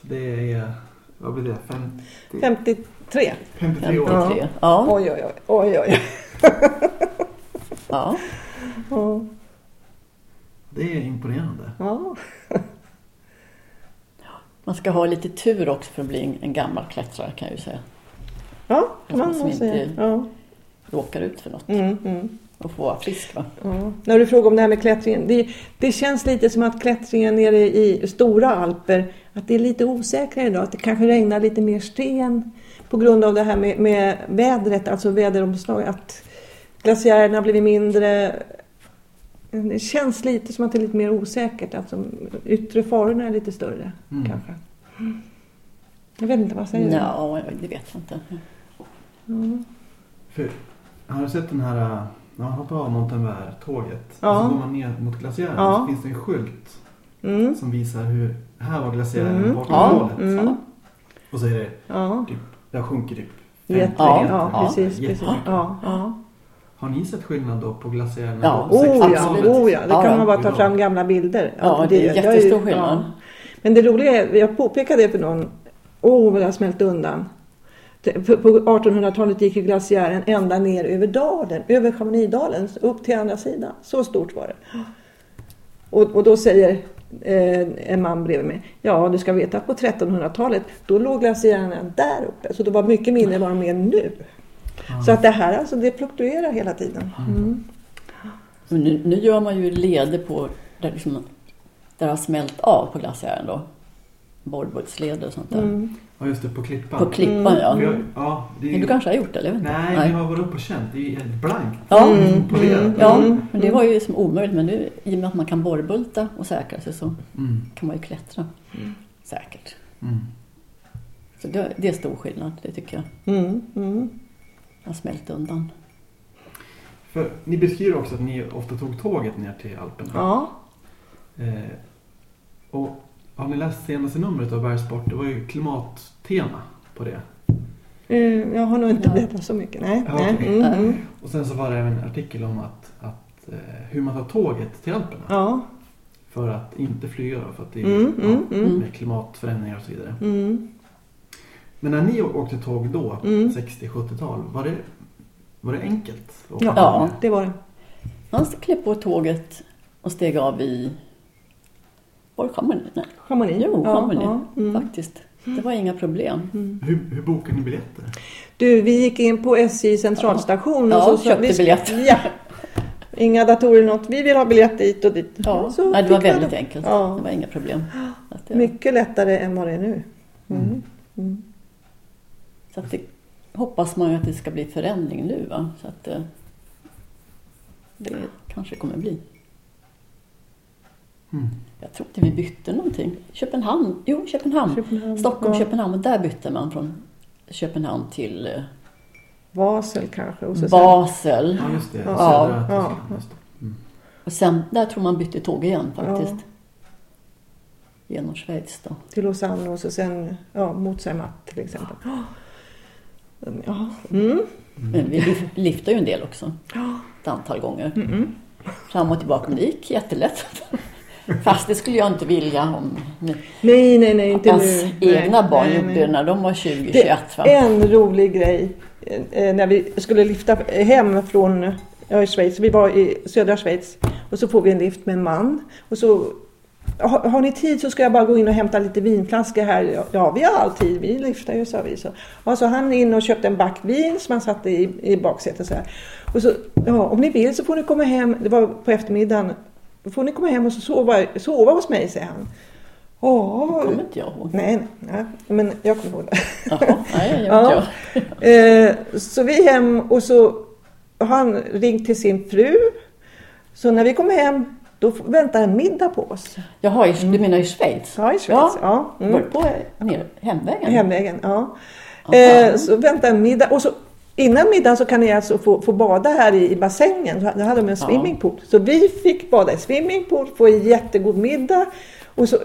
Så det är... Vad blir det? 50, 53. 53 år? 53. Ja. Oj, oj, oj. oj, oj. ja. Ja. Det är imponerande. Ja. Man ska ha lite tur också för att bli en, gammal klättrare kan jag ju säga. Ja, man nog inte-. Ja. Råkar ut för något Mm, mm. och få vara frisk. Va? Ja. När du frågar om det här med klättringen. Det, det känns lite som att klättringen nere i stora alper, att det är lite osäkrare idag. Att det kanske regnar lite mer sten på grund av det här med, med vädret, alltså väderomslag. Att glaciärerna har blivit mindre. Det känns lite som att det är lite mer osäkert. Alltså, yttre farorna är lite större Mm. kanske. Jag vet inte, vad säger du? Ja, det vet jag inte. Mm. För, har du sett den här... äh, När man hoppar av Montenvär-tåget Ja. och så går man ner mot glaciären Ja. så finns det en skylt Mm. som visar hur... Här var glaciären Mm. bakom Ja. målet. Mm. Och så är det... Ja, Typ, det har sjunkit typ Jätte, 50 ja, meter. ja, precis. precis. Ja, ja. Har ni sett skillnad då på glaciärerna Ja, Oh ja, 60-talet? oh ja, det Ja, kan ja. man bara ta fram gamla bilder. Ja, det är jag jättestor skillnad. ja. Men det roliga är, jag påpekade det för någon, åh vad det har smält undan. På på 1800-talet gick ju glaciären ända ner över dalen, över Chamonixdalen, upp till andra sidan. Så stort var det. Och, och då säger eh, en man bredvid mig, ja du ska veta på 1300-talet då låg glaciärerna där uppe. Så det var mycket mindre än vad de är nu. Så att det här alltså, det fluktuerar hela tiden. Mm. Nu, nu gör man ju leder på där, liksom, där det har smält av på glaciären då. Borrbåtsleder och sånt där. Mm. Ja, just det, på Klippan. På klippan Mm. ja. Jag- ja, det är Men du kanske har gjort det, eller? Jag vet inte. Nej, vi har varit uppe och känt. Det är ju helt blankt. Ja. Mm. Polerat. Ja, Mm. men det var ju som omöjligt. Men nu i och med att man kan borrbulta och säkra sig så Mm. kan man ju klättra säkert. Mm. Så det, det är stor skillnad, det tycker jag. Mm. Mm. Har smält undan. För ni beskriver också att ni ofta tog tåget ner till Alperna. Ja. Eh, och har ni läst senaste numret av Bergsport? Det var ju klimattema på det. Eh, Jag har nog inte Ja. berättat så mycket. Nej. Ja, nej. okej. Mm, mm. Och sen så var det även en artikel om att, att eh, hur man tar tåget till Alperna. Ja. För att inte flyga då, för att det är Mm, ja, mm, mm. med klimatförändringar och så vidare. Mm. Men när ni åkte tåg då, Mm. 60-70-tal, var det, var det enkelt? att åka Ja, det var det. Han klev på tåget och steg av i... Var det Chamonix? Nej, Chamonix. jo, Ja, Chamonix ja, mm. faktiskt. Det var inga problem. Hur, hur bokar ni biljetter? Du, vi gick in på SJ centralstation Ja, och så köpte vi, biljett. Ja. Inga datorer eller något. Vi vill ha biljett dit och dit. Ja, Så Nej, det var väldigt det. enkelt. Ja. Det var inga problem. Att det, Mycket lättare än vad det är nu. Mm. Mm. Mm. Så att det hoppas man ju att det ska bli förändring nu. Va? Så att eh, det kanske kommer bli. Jag tror inte vi bytte någonting. Köpenhamn, jo Köpenhamn. Köpenhamn. Stockholm, ja. Köpenhamn. Och där bytte man från Köpenhamn till eh, Basel kanske. Och så sen, Basel. Ja, just det. Ja, Södra ja. Mm. Och sen, där tror man bytte tåg igen faktiskt. Genom Schweiz då. till Lausanne och så sen ja, mot Zermatt till exempel. Ja. Mm. Men vi liftade ju en del också. Ett antal gånger. Mm. Fram och tillbaka. Men det gick jättelätt. Fast det skulle jag inte vilja om Nej, nej, nej, inte ens nu. egna nej, barn nej, gjorde nej. när de var 20-21. Det, va? en rolig grej eh, när vi skulle lyfta hem från ja, i Schweiz. Vi var i södra Schweiz och så får vi en lift med en man. Och så, har, har ni tid så ska jag bara gå in och hämta lite vinflaskor här. Ja, vi har all tid. Vi lyfter ju, sa vi. Så, ja, så han in och köpte en back vin som han satte i, i baksätet så här. Och så, ja, om ni vill så får ni komma hem. Det var på eftermiddagen. Då får ni komma hem och sova, sova hos mig, säger han. Ja, kommer inte jag ihåg. nej, nej, men jag kommer ihåg det. Jaha, nej, det Ja. inte jag. Eh, så vi hem och så har han ringt till sin fru. Så när vi kommer hem då väntar en middag på oss. Jaha, du menar i Schweiz? Ja, i Schweiz. Ja. Ja. Mm. på ner, hemvägen? Hemvägen, ja. Eh, så väntar en middag och så innan middagen så kan ni alltså få, få bada här i, i bassängen. Där hade de en swimmingpool. Så vi fick bada i swimmingpool, få en jättegod middag. Och så,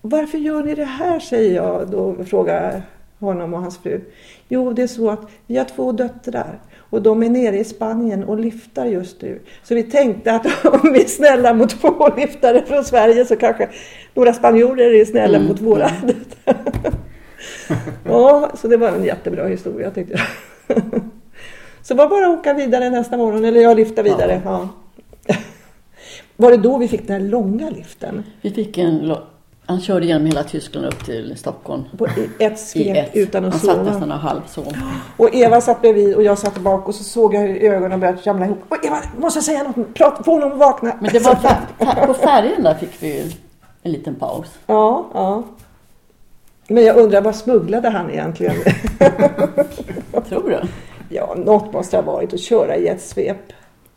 varför gör ni det här säger jag då frågar honom och hans fru. Jo, det är så att vi har två döttrar och de är nere i Spanien och lyftar just nu. Så vi tänkte att om vi är snälla mot två lyftare från Sverige så kanske några spanjorer är snälla Mm, mot våra döttrar. Ja, så det var en jättebra historia tyckte jag. Så var bara att åka vidare nästa morgon, eller jag lyfta vidare. Ja. Var det då vi fick den här långa liften? Vi fick en... Han körde genom hela Tyskland upp till Stockholm. På ett svep utan att Han satt nästan sova. och halvsov. Och Eva satt bredvid och jag satt bak och så såg jag hur ögonen började ramla ihop. Och Eva, måste jag säga något? Prata, få honom att vakna. Men det var på färjan där fick vi en liten paus. Ja, ja. Men jag undrar, vad smugglade han egentligen? Tror du? Ja, något måste ha varit att köra i ett svep.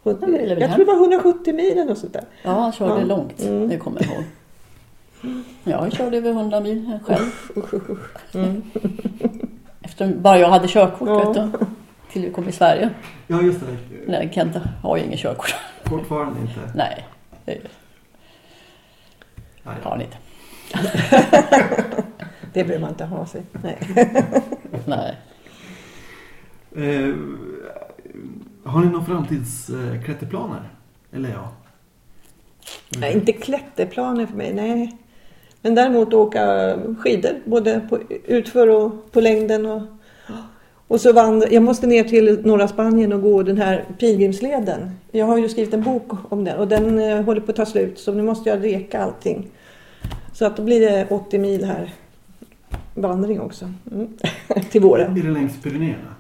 Jag tror det var 170 mil eller något sånt där. Ja, han körde Ja. långt. Mm. Det kommer jag ihåg. Ja, jag körde över 100 mil själv. Mm. Efter bara jag hade körkort, Ja. vet du. Till vi kom i Sverige. Ja, just det. Nej, Kent har ju ingen körkort. Fortfarande inte. Nej, det Nej. har han inte. Det behöver man inte ha sig. Nej. Nej. Eh, har ni några framtidsklätterplaner? Eller ja? nej, inte klätterplaner för mig, nej. Men däremot åka skidor, både på utför och på längden. Och, och så vandra. Jag måste ner till norra Spanien och gå den här pilgrimsleden. Jag har ju skrivit en bok om den och den eh, håller på att ta slut så nu måste jag reka allting. Så att då blir det 80 mil här vandring också. Mm. till våren. Är det längs Pyrenéerna?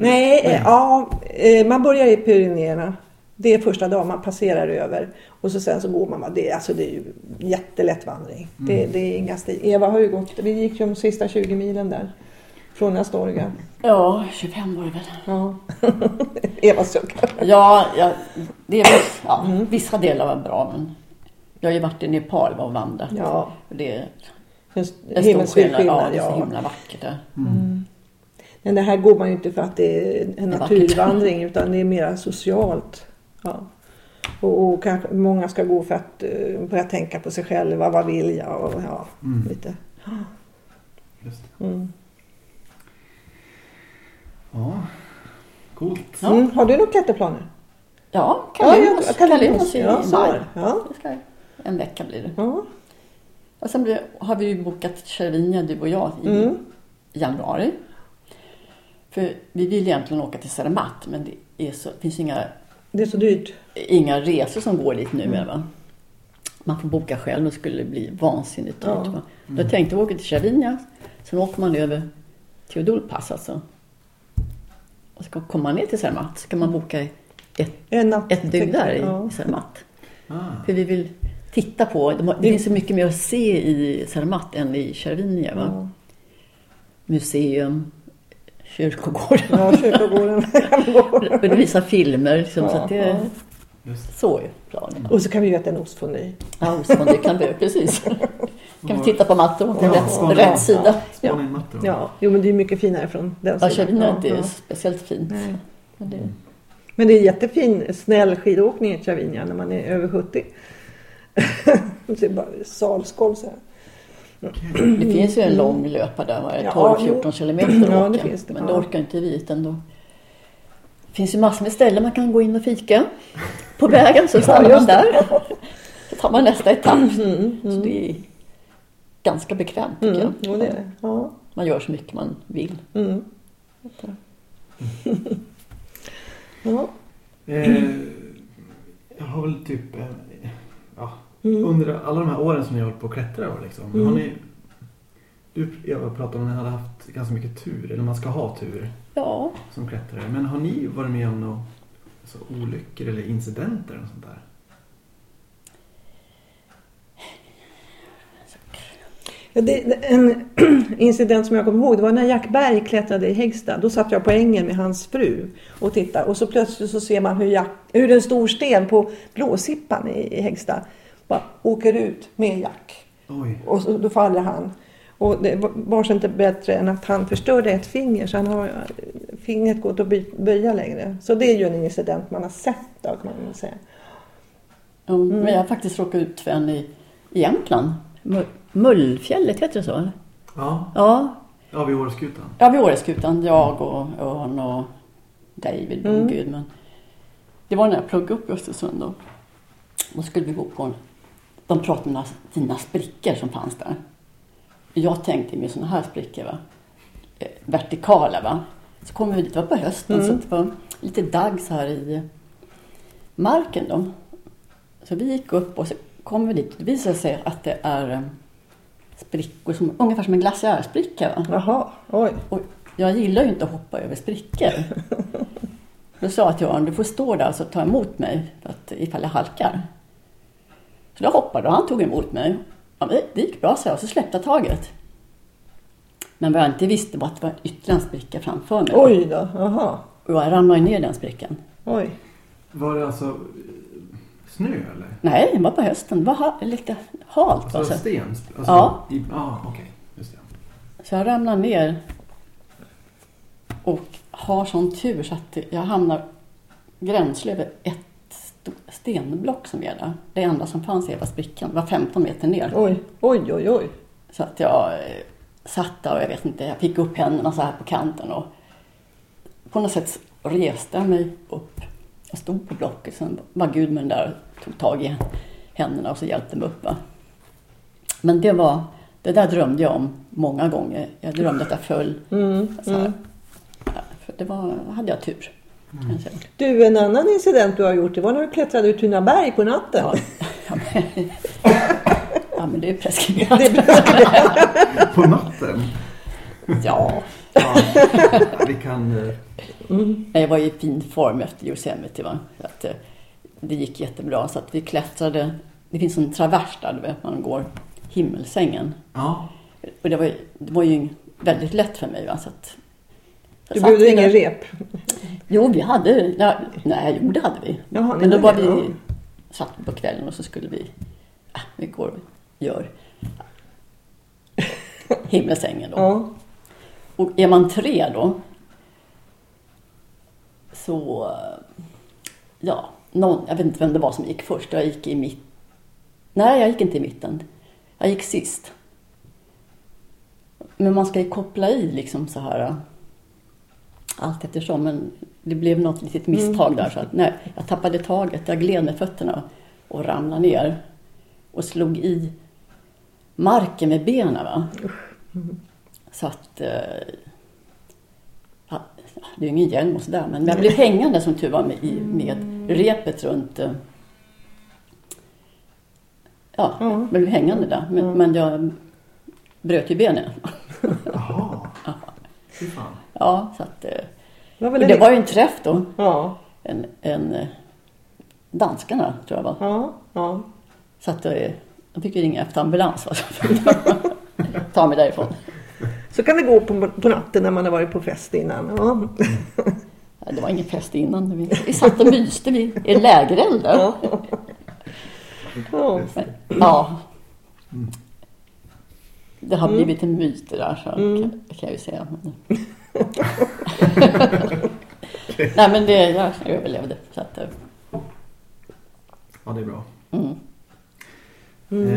Nej, Nej. eh, ja, eh, man börjar i Pyrenéerna. Det är första dagen man passerar över. Och så sen så går man, det, är- alltså det är ju jättelätt vandring. Det, det är inga stig. Eva har ju gått, vi gick ju de sista 20 milen där. Från Astorga. Ja, 25 var det väl. Ja. Eva suckar. Ja, ja, det är, ja Mm. vissa delar var bra men jag har ju varit i Nepal och vandrat. Ja, Det är en en stor skillnad. Ja, det är så himla vackert där. Mm. Men det här går man ju inte för att det är en naturvandring utan det är mer socialt. Ja. Och, och kanske många ska gå för att uh, börja tänka på sig själva. Vad vill jag? Och, ja, Mm. lite. Just det. Mm. Ja, coolt. Ja. Mm. Har du några klätterplaner? Ja, Ja, Kallinus. ja, Kallinus i Ja, maj. Ja. En vecka blir det. Ja. Och sen blir, har vi ju bokat Cervinia, du och jag, i Mm. januari. För vi vill egentligen åka till Zermatt, men det är så, finns inga, Det är så dyrt. inga resor som går dit nu. Mm. Va? Man får boka själv och skulle bli vansinnigt dyrt. Ja. Va? Då tänkte vi åka till Cervinia, sen åker man över till Odulpass alltså. Och ska komma man ner till Zermatt ska man boka ett, En natt. ett dygn där i, Ja. Zermatt. Ah, För vi vill titta på, det, det finns så mycket mer att se i Zermatt än i Cervinia. Va? Ja. Museum, kyrkogård. Ja, kyrkogården. Och det visar filmer. Liksom, så Ja, att det, ja. just Så är planen. Och så kan vi ju äta en ostfondue. Ja, ostfondue kan vi, precis. Kan vi titta på matten på Ja, rätt, ja, rätt ja. sida. In mattor. Ja, jo men det är mycket finare från den Ja, sidan. Cervinia är inte Ja, speciellt fint. Nej. Men det, Men det är jättefin snäll skidåkning i Cervinia när man är över 70. det är bara salsgolv så här. Det finns ju en lång löpa där, vad är det, Ja, 12-14 jo. kilometer att Ja, åka. det finns det. Men det Ja. orkar inte vi utan då. Det finns ju massor med ställen man kan gå in och fika. På vägen så stannar man där. Så tar man nästa etapp. Mm, Så mm, det är ganska bekvämt tycker mm, jag. det. Ja. Man gör så mycket man vill. Mm. Ja. Eh, jag har väl typ... Mm. Under alla de här åren som jag har hållit på att klättra då, liksom. Mm. Har ni... Du Eva pratade om att ni hade haft ganska mycket tur, eller man ska ha tur Ja, som klättrare. Men har ni varit med om några alltså, olyckor eller incidenter och sånt där? Ja, det, en incident som jag kommer ihåg det var när Jack Berg klättrade i Häggsta. Då satt jag på ängen med hans fru och tittade och så plötsligt så ser man hur, Jack, hur en stor sten på Blåsippan i, i Häggsta bara åker ut med Jack. Oj. Och så, då faller han. Och det var- så inte bättre än att han förstörde ett finger så han har fingret gått att by- böja längre. Så det är ju en incident man har sett då kan man säga. Mm. Mm. Men jag har faktiskt råkat ut för en i, i Jämtland. Mu- Mullfjället, heter det så? Ja, Ja, ja vid Åreskutan. ja vid Åreskutan. Jag och Örn och David och Mm. Gud. Men det var när jag pluggade upp i Östersund då. Då skulle vi gå på en... De pratade om några fina sprickor som fanns där. Jag tänkte med sådana här sprickor, va? Eh, vertikala. Va? Så kom vi dit, det var på hösten, Mm. så det var lite dagg så här i marken. Då. Så vi gick upp och så kom vi dit. Det visade sig att det är eh, sprickor som, ungefär som en glaciärspricka. Va? Jaha, oj. Och jag gillar ju inte att hoppa över sprickor. Då sa jag till Örn, du får stå där och ta emot mig för att, ifall jag halkar. Så jag hoppade och han tog emot mig. Ja, det gick bra, så jag, och så släppte jag taget. Men vad jag inte visste var att det var ytterligare en spricka framför mig. Oj då, jaha. Och jag ramlade ner den sprickan. Oj. Var det alltså eh, snö eller? Nej, det var på hösten. Det var ha, lite halt. Alltså Alltså. sten? Alltså, Ja. I, ja, okej. Just det. Så jag ramlar ner och har sån tur så att jag hamnar gränsle över ett stenblock som är där. Det enda som fanns i hela sprickan. Var 15 meter ner. Oj, oj, oj, oj. Så att jag eh, satt där och jag vet inte, jag fick upp händerna så här på kanten och på något sätt reste jag mig upp. Jag stod på blocket, sen var Gud med den där tog tag i händerna och så hjälpte mig upp. Va? Men det var, det där drömde jag om många gånger. Jag drömde att jag föll Mm, så mm. För det var, hade jag tur. Säga. Du, en annan incident du har gjort, det var när du klättrade ut Tunaberg på natten. Ja, ja, men, ja, men det är preskriberat. Det är preskriberat. På natten? Ja, Ja, vi kan... eh, Nej, jag var i fin form efter Yosemite. Va? Att, eh, det gick jättebra. Så att vi klättrade. Det finns en travers där, du vet, man går himmelsängen. Ja, Och det var, ju- det var ju väldigt lätt för mig. Va? Så att, så Du satt behövde där. rep. Jo, vi hade... Nej, nej, jo, det hade vi. Jaha, Men då var vi... Satt vi på kvällen och så skulle vi... Äh, vi går och gör himmelsängen då. Ja. Och är man tre då så, ja, någon, jag vet inte vem det var som gick först. Jag gick i mitt... Nej, jag gick inte i mitten. Jag gick sist. Men man ska ju koppla i liksom så här. Allt eftersom. Men det blev något litet misstag där. Så att, nej, jag tappade taget. Jag gled med fötterna och ramlade ner. Och slog i marken med benen. Va? Så att... Eh, ja, det är ju ingen hjälm och sådär. Men jag blev hängande som tur var med, med repet runt... Eh, ja, Ja. jag blev hängande där. Men, men jag bröt ju benen. Jaha. Fy fan. Ja, så att... Eh, Det var det var ju en träff då. Ja, En, en eh, danskarna, tror jag var. ja, ja. Så att eh, de fick ju ringa efter ambulans. va. Ta mig därifrån. Så kan det gå på, på natten när man har varit på fest innan. Ja. Ja, Det var ingen fest innan. Vi, vi satt och myste vid en lägereld. Ja. Ja. Men, ja. Det har Mm. blivit en myt det där, så Mm. kan, kan jag ju säga. Nej men det, jag överlevde. Så att, eh, Ja, det är bra. mm.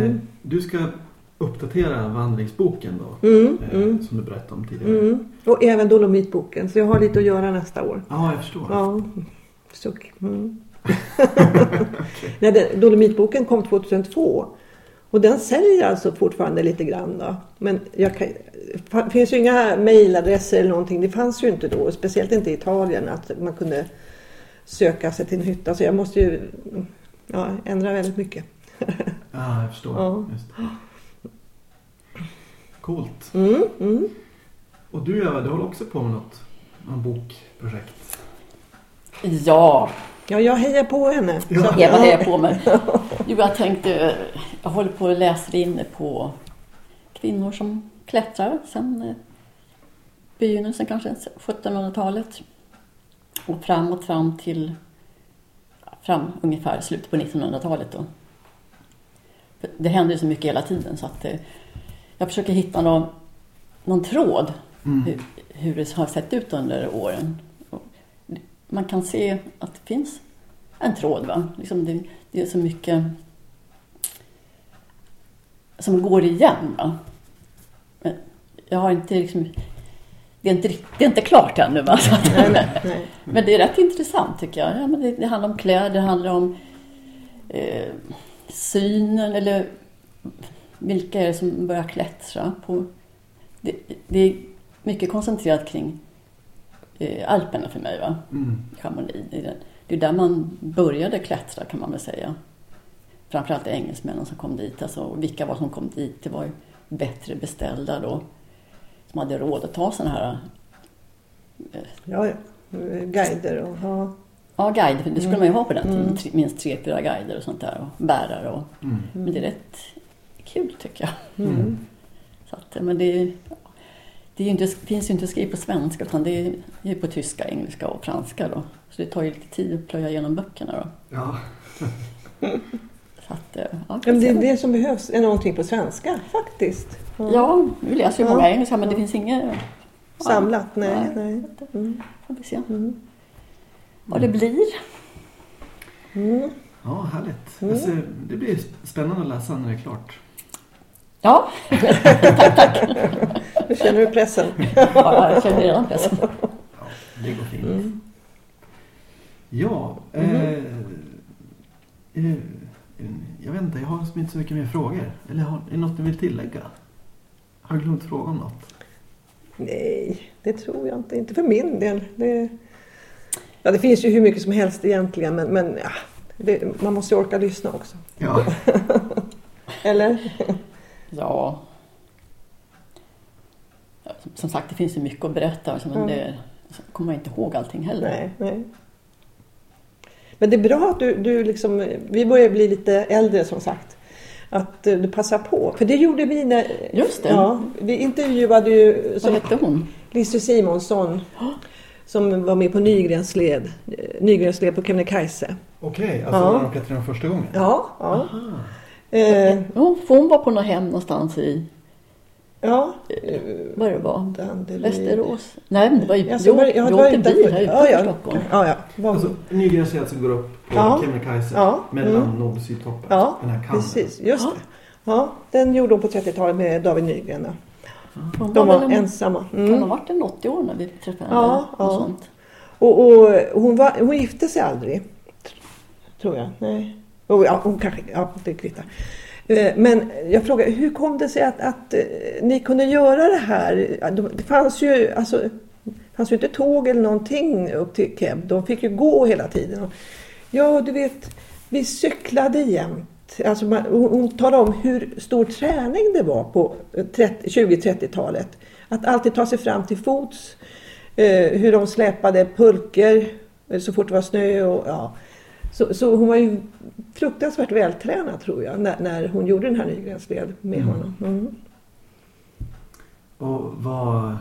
Eh, du ska uppdatera vandringsboken då. Mm, Eh, mm, Som du berättade om tidigare. mm. Och även Dolomitboken, så jag har lite att göra nästa år. Ja, jag förstår. Ja, suck. Mm. Nej, Dolomitboken kom 2002. Och den säljer alltså fortfarande lite grann då. Men jag kan, det finns ju inga mejladresser eller någonting. Det fanns ju inte då. Speciellt inte i Italien att man kunde söka sig till en hytta. Så jag måste ju ja, ändra väldigt mycket. Ja, jag förstår. Ja. Just. Coolt. Mm, mm. Och du Eva, du håller också på med något, någon bokprojekt. Ja, Ja, jag hejar på henne. Ja. Eva hejar på mig. Jo, jag tänkte, jag håller på och läser inne på kvinnor som klättrar sen eh, begynnelsen kanske 1700-talet. Och framåt fram till fram ungefär slutet på 1900-talet då. Det händer ju så mycket hela tiden så att eh, jag försöker hitta någon, någon tråd Mm. hur, hur det har sett ut under åren. Man kan se att det finns en tråd. Va? Liksom det, det är så mycket som går igen. Va? Men jag har inte liksom... Det är inte, det är inte klart ännu. Va? Nej, nej, nej. men det är rätt intressant tycker jag. Ja, men det, det handlar om kläder, det handlar om eh, synen eller vilka är det som börjar klättra. På, det, det är mycket koncentrerat kring Alperna för mig. Va? Mm. Chamonix. Det är, där man började klättra kan man väl säga. Framförallt engelsmännen som kom dit. Alltså, vilka var som kom dit? Det var ju bättre beställda då. Som hade råd att ta sådana här Ja, ja. Guider och ja. Ja, guider. Det skulle man ju ha på den tiden. Mm. Minst tre, fyra guider och sånt där. Och bärare. Och, Mm. Men det är rätt kul tycker jag. Mm. Så att, men det är ju inte, finns ju inte skrivet på svenska utan det är ju på tyska, engelska och franska. Då. Så det tar ju lite tid att plöja igenom böckerna. Då. Ja. Så att, eh, ja, Men det, det som behövs är någonting på svenska faktiskt. ja, vi läser ju Ja. många engelska men det finns inget... Samlat, nej. Nej. nej. Mm. Får vi se Mm. vad det blir. Mm. ja, härligt. Mm. Alltså, det blir spännande att läsa när det är klart. Ja, Hur känner du pressen? ja jag känner redan pressen. Ja, det går fint. Mm. Ja, Mhm. eh, eh, jag vet inte, jag har inte så mycket mer frågor. Eller har, är det något du vill tillägga? Har du glömt fråga om något? Nej, det tror jag inte. Inte för min del. Det, ja, det finns ju hur mycket som helst egentligen men, men ja, det, man måste ju orka lyssna också. Ja, Eller? Ja. Som- sagt, det finns ju mycket att berätta. Men Mm. det kommer man inte ihåg allting heller. Nej, nej. Men det är bra att du, du liksom, vi börjar bli lite äldre som sagt. Att du passar på. För det gjorde vi när... Just det. Ja, vi intervjuade ju Vad som hette hon? Lise Simonsson. Som var med på Nygrens led. eh, Nygrens led på Kebnekaise. okej. alltså Ja. när de klättrade den första gången? Ja, ja. Aha. Eh, hon var på något hem någonstans i, ja. vad det var, Danderyd. Västerås? Nej, men det var ju, Alltså, jag, jag, ja, jag åkte utanför. bil här Ja, utanför ja. Stockholm. Ja, ja. Var, Alltså, Nygrens alltså går upp på Ja. Kebnekaise Ja. mellan Mm. nord och sydtoppen. ja Den här kammen. precis. Just det. Ja, den gjorde hon på 30-talet med David Nygren. De var var väl en, ensamma. Kan ha Mm. varit en 80 år när vi träffade henne. Ja, ja. Sånt. Och, och hon, var, hon gifte sig aldrig. tr- Tror jag. Nej. Oh, ja, hon kanske, ja, det kvittar. Eh, men jag frågar, hur kom det sig att, att eh, ni kunde göra det här? Det fanns ju, alltså, det fanns ju inte tåg eller någonting upp till Keb. De fick ju gå hela tiden. Ja, du vet, vi cyklade jämt. Alltså man, hon, talade om hur stor träning det var på eh, 20-30-talet. Att alltid ta sig fram till fots. Hur de släpade pulker så fort det var snö. Och, ja så, så hon var ju fruktansvärt vältränad tror jag när, när hon gjorde den här Nygrensled med Mm. honom. Mm. Och vad...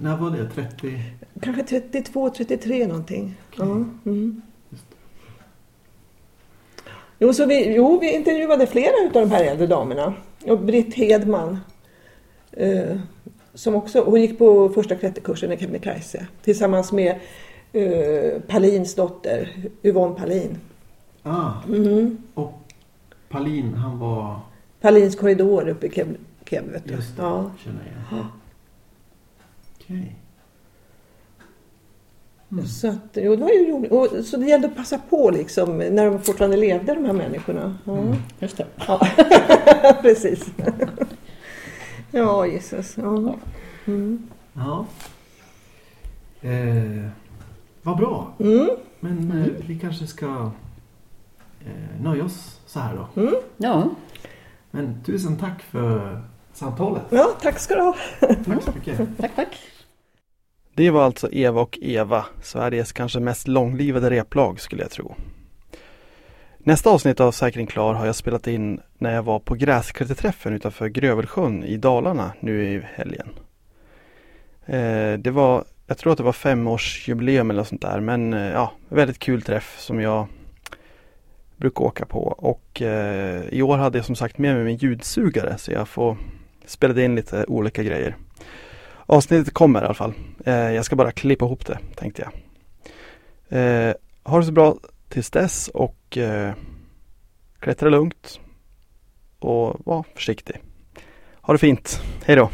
När var det? 30? Kanske 32, 33 någonting. Ja. Mm. Jo, så vi, jo, vi intervjuade flera av de här äldre damerna. Och Britt Hedman. Eh, som också, hon gick på första klätterkursen i Kebnekaise tillsammans med eh, Palins dotter Yvonne Palin. Ah, Mm. och Palin, han var... Palins korridor uppe i Keb, Keb vet du. Just det, Ja. känner jag. Okej. Mm. Så, att, jo, det var ju roligt. Och, så det gällde att passa på liksom när de fortfarande levde de här människorna. Ja. Mm. Just det. Ja. Precis. ja, Jesus. Ja. Mm. Ja. Eh, vad bra. Mm. Men eh, vi kanske ska eh, nöja oss så här då. Mm. Ja, Men tusen tack för samtalet. Ja, tack ska du ha. Tack så mycket. tack, tack. Det var alltså Eva och Eva, Sveriges kanske mest långlivade replag skulle jag tro. Nästa avsnitt av Säkring Klar har jag spelat in när jag var på gräsklittreträffen utanför Grövelsjön i Dalarna nu i helgen. Eh, det var, jag tror att det var femårsjubileum eller något sånt där men eh, ja, väldigt kul träff som jag brukar åka på och eh, i år hade jag som sagt med mig min ljudsugare så jag får spela in lite olika grejer. Avsnittet kommer i alla fall. Eh, jag ska bara klippa ihop det tänkte jag. Eh, ha det så bra tills dess och eh, klättra lugnt och var försiktig. Ha det fint. Hej då!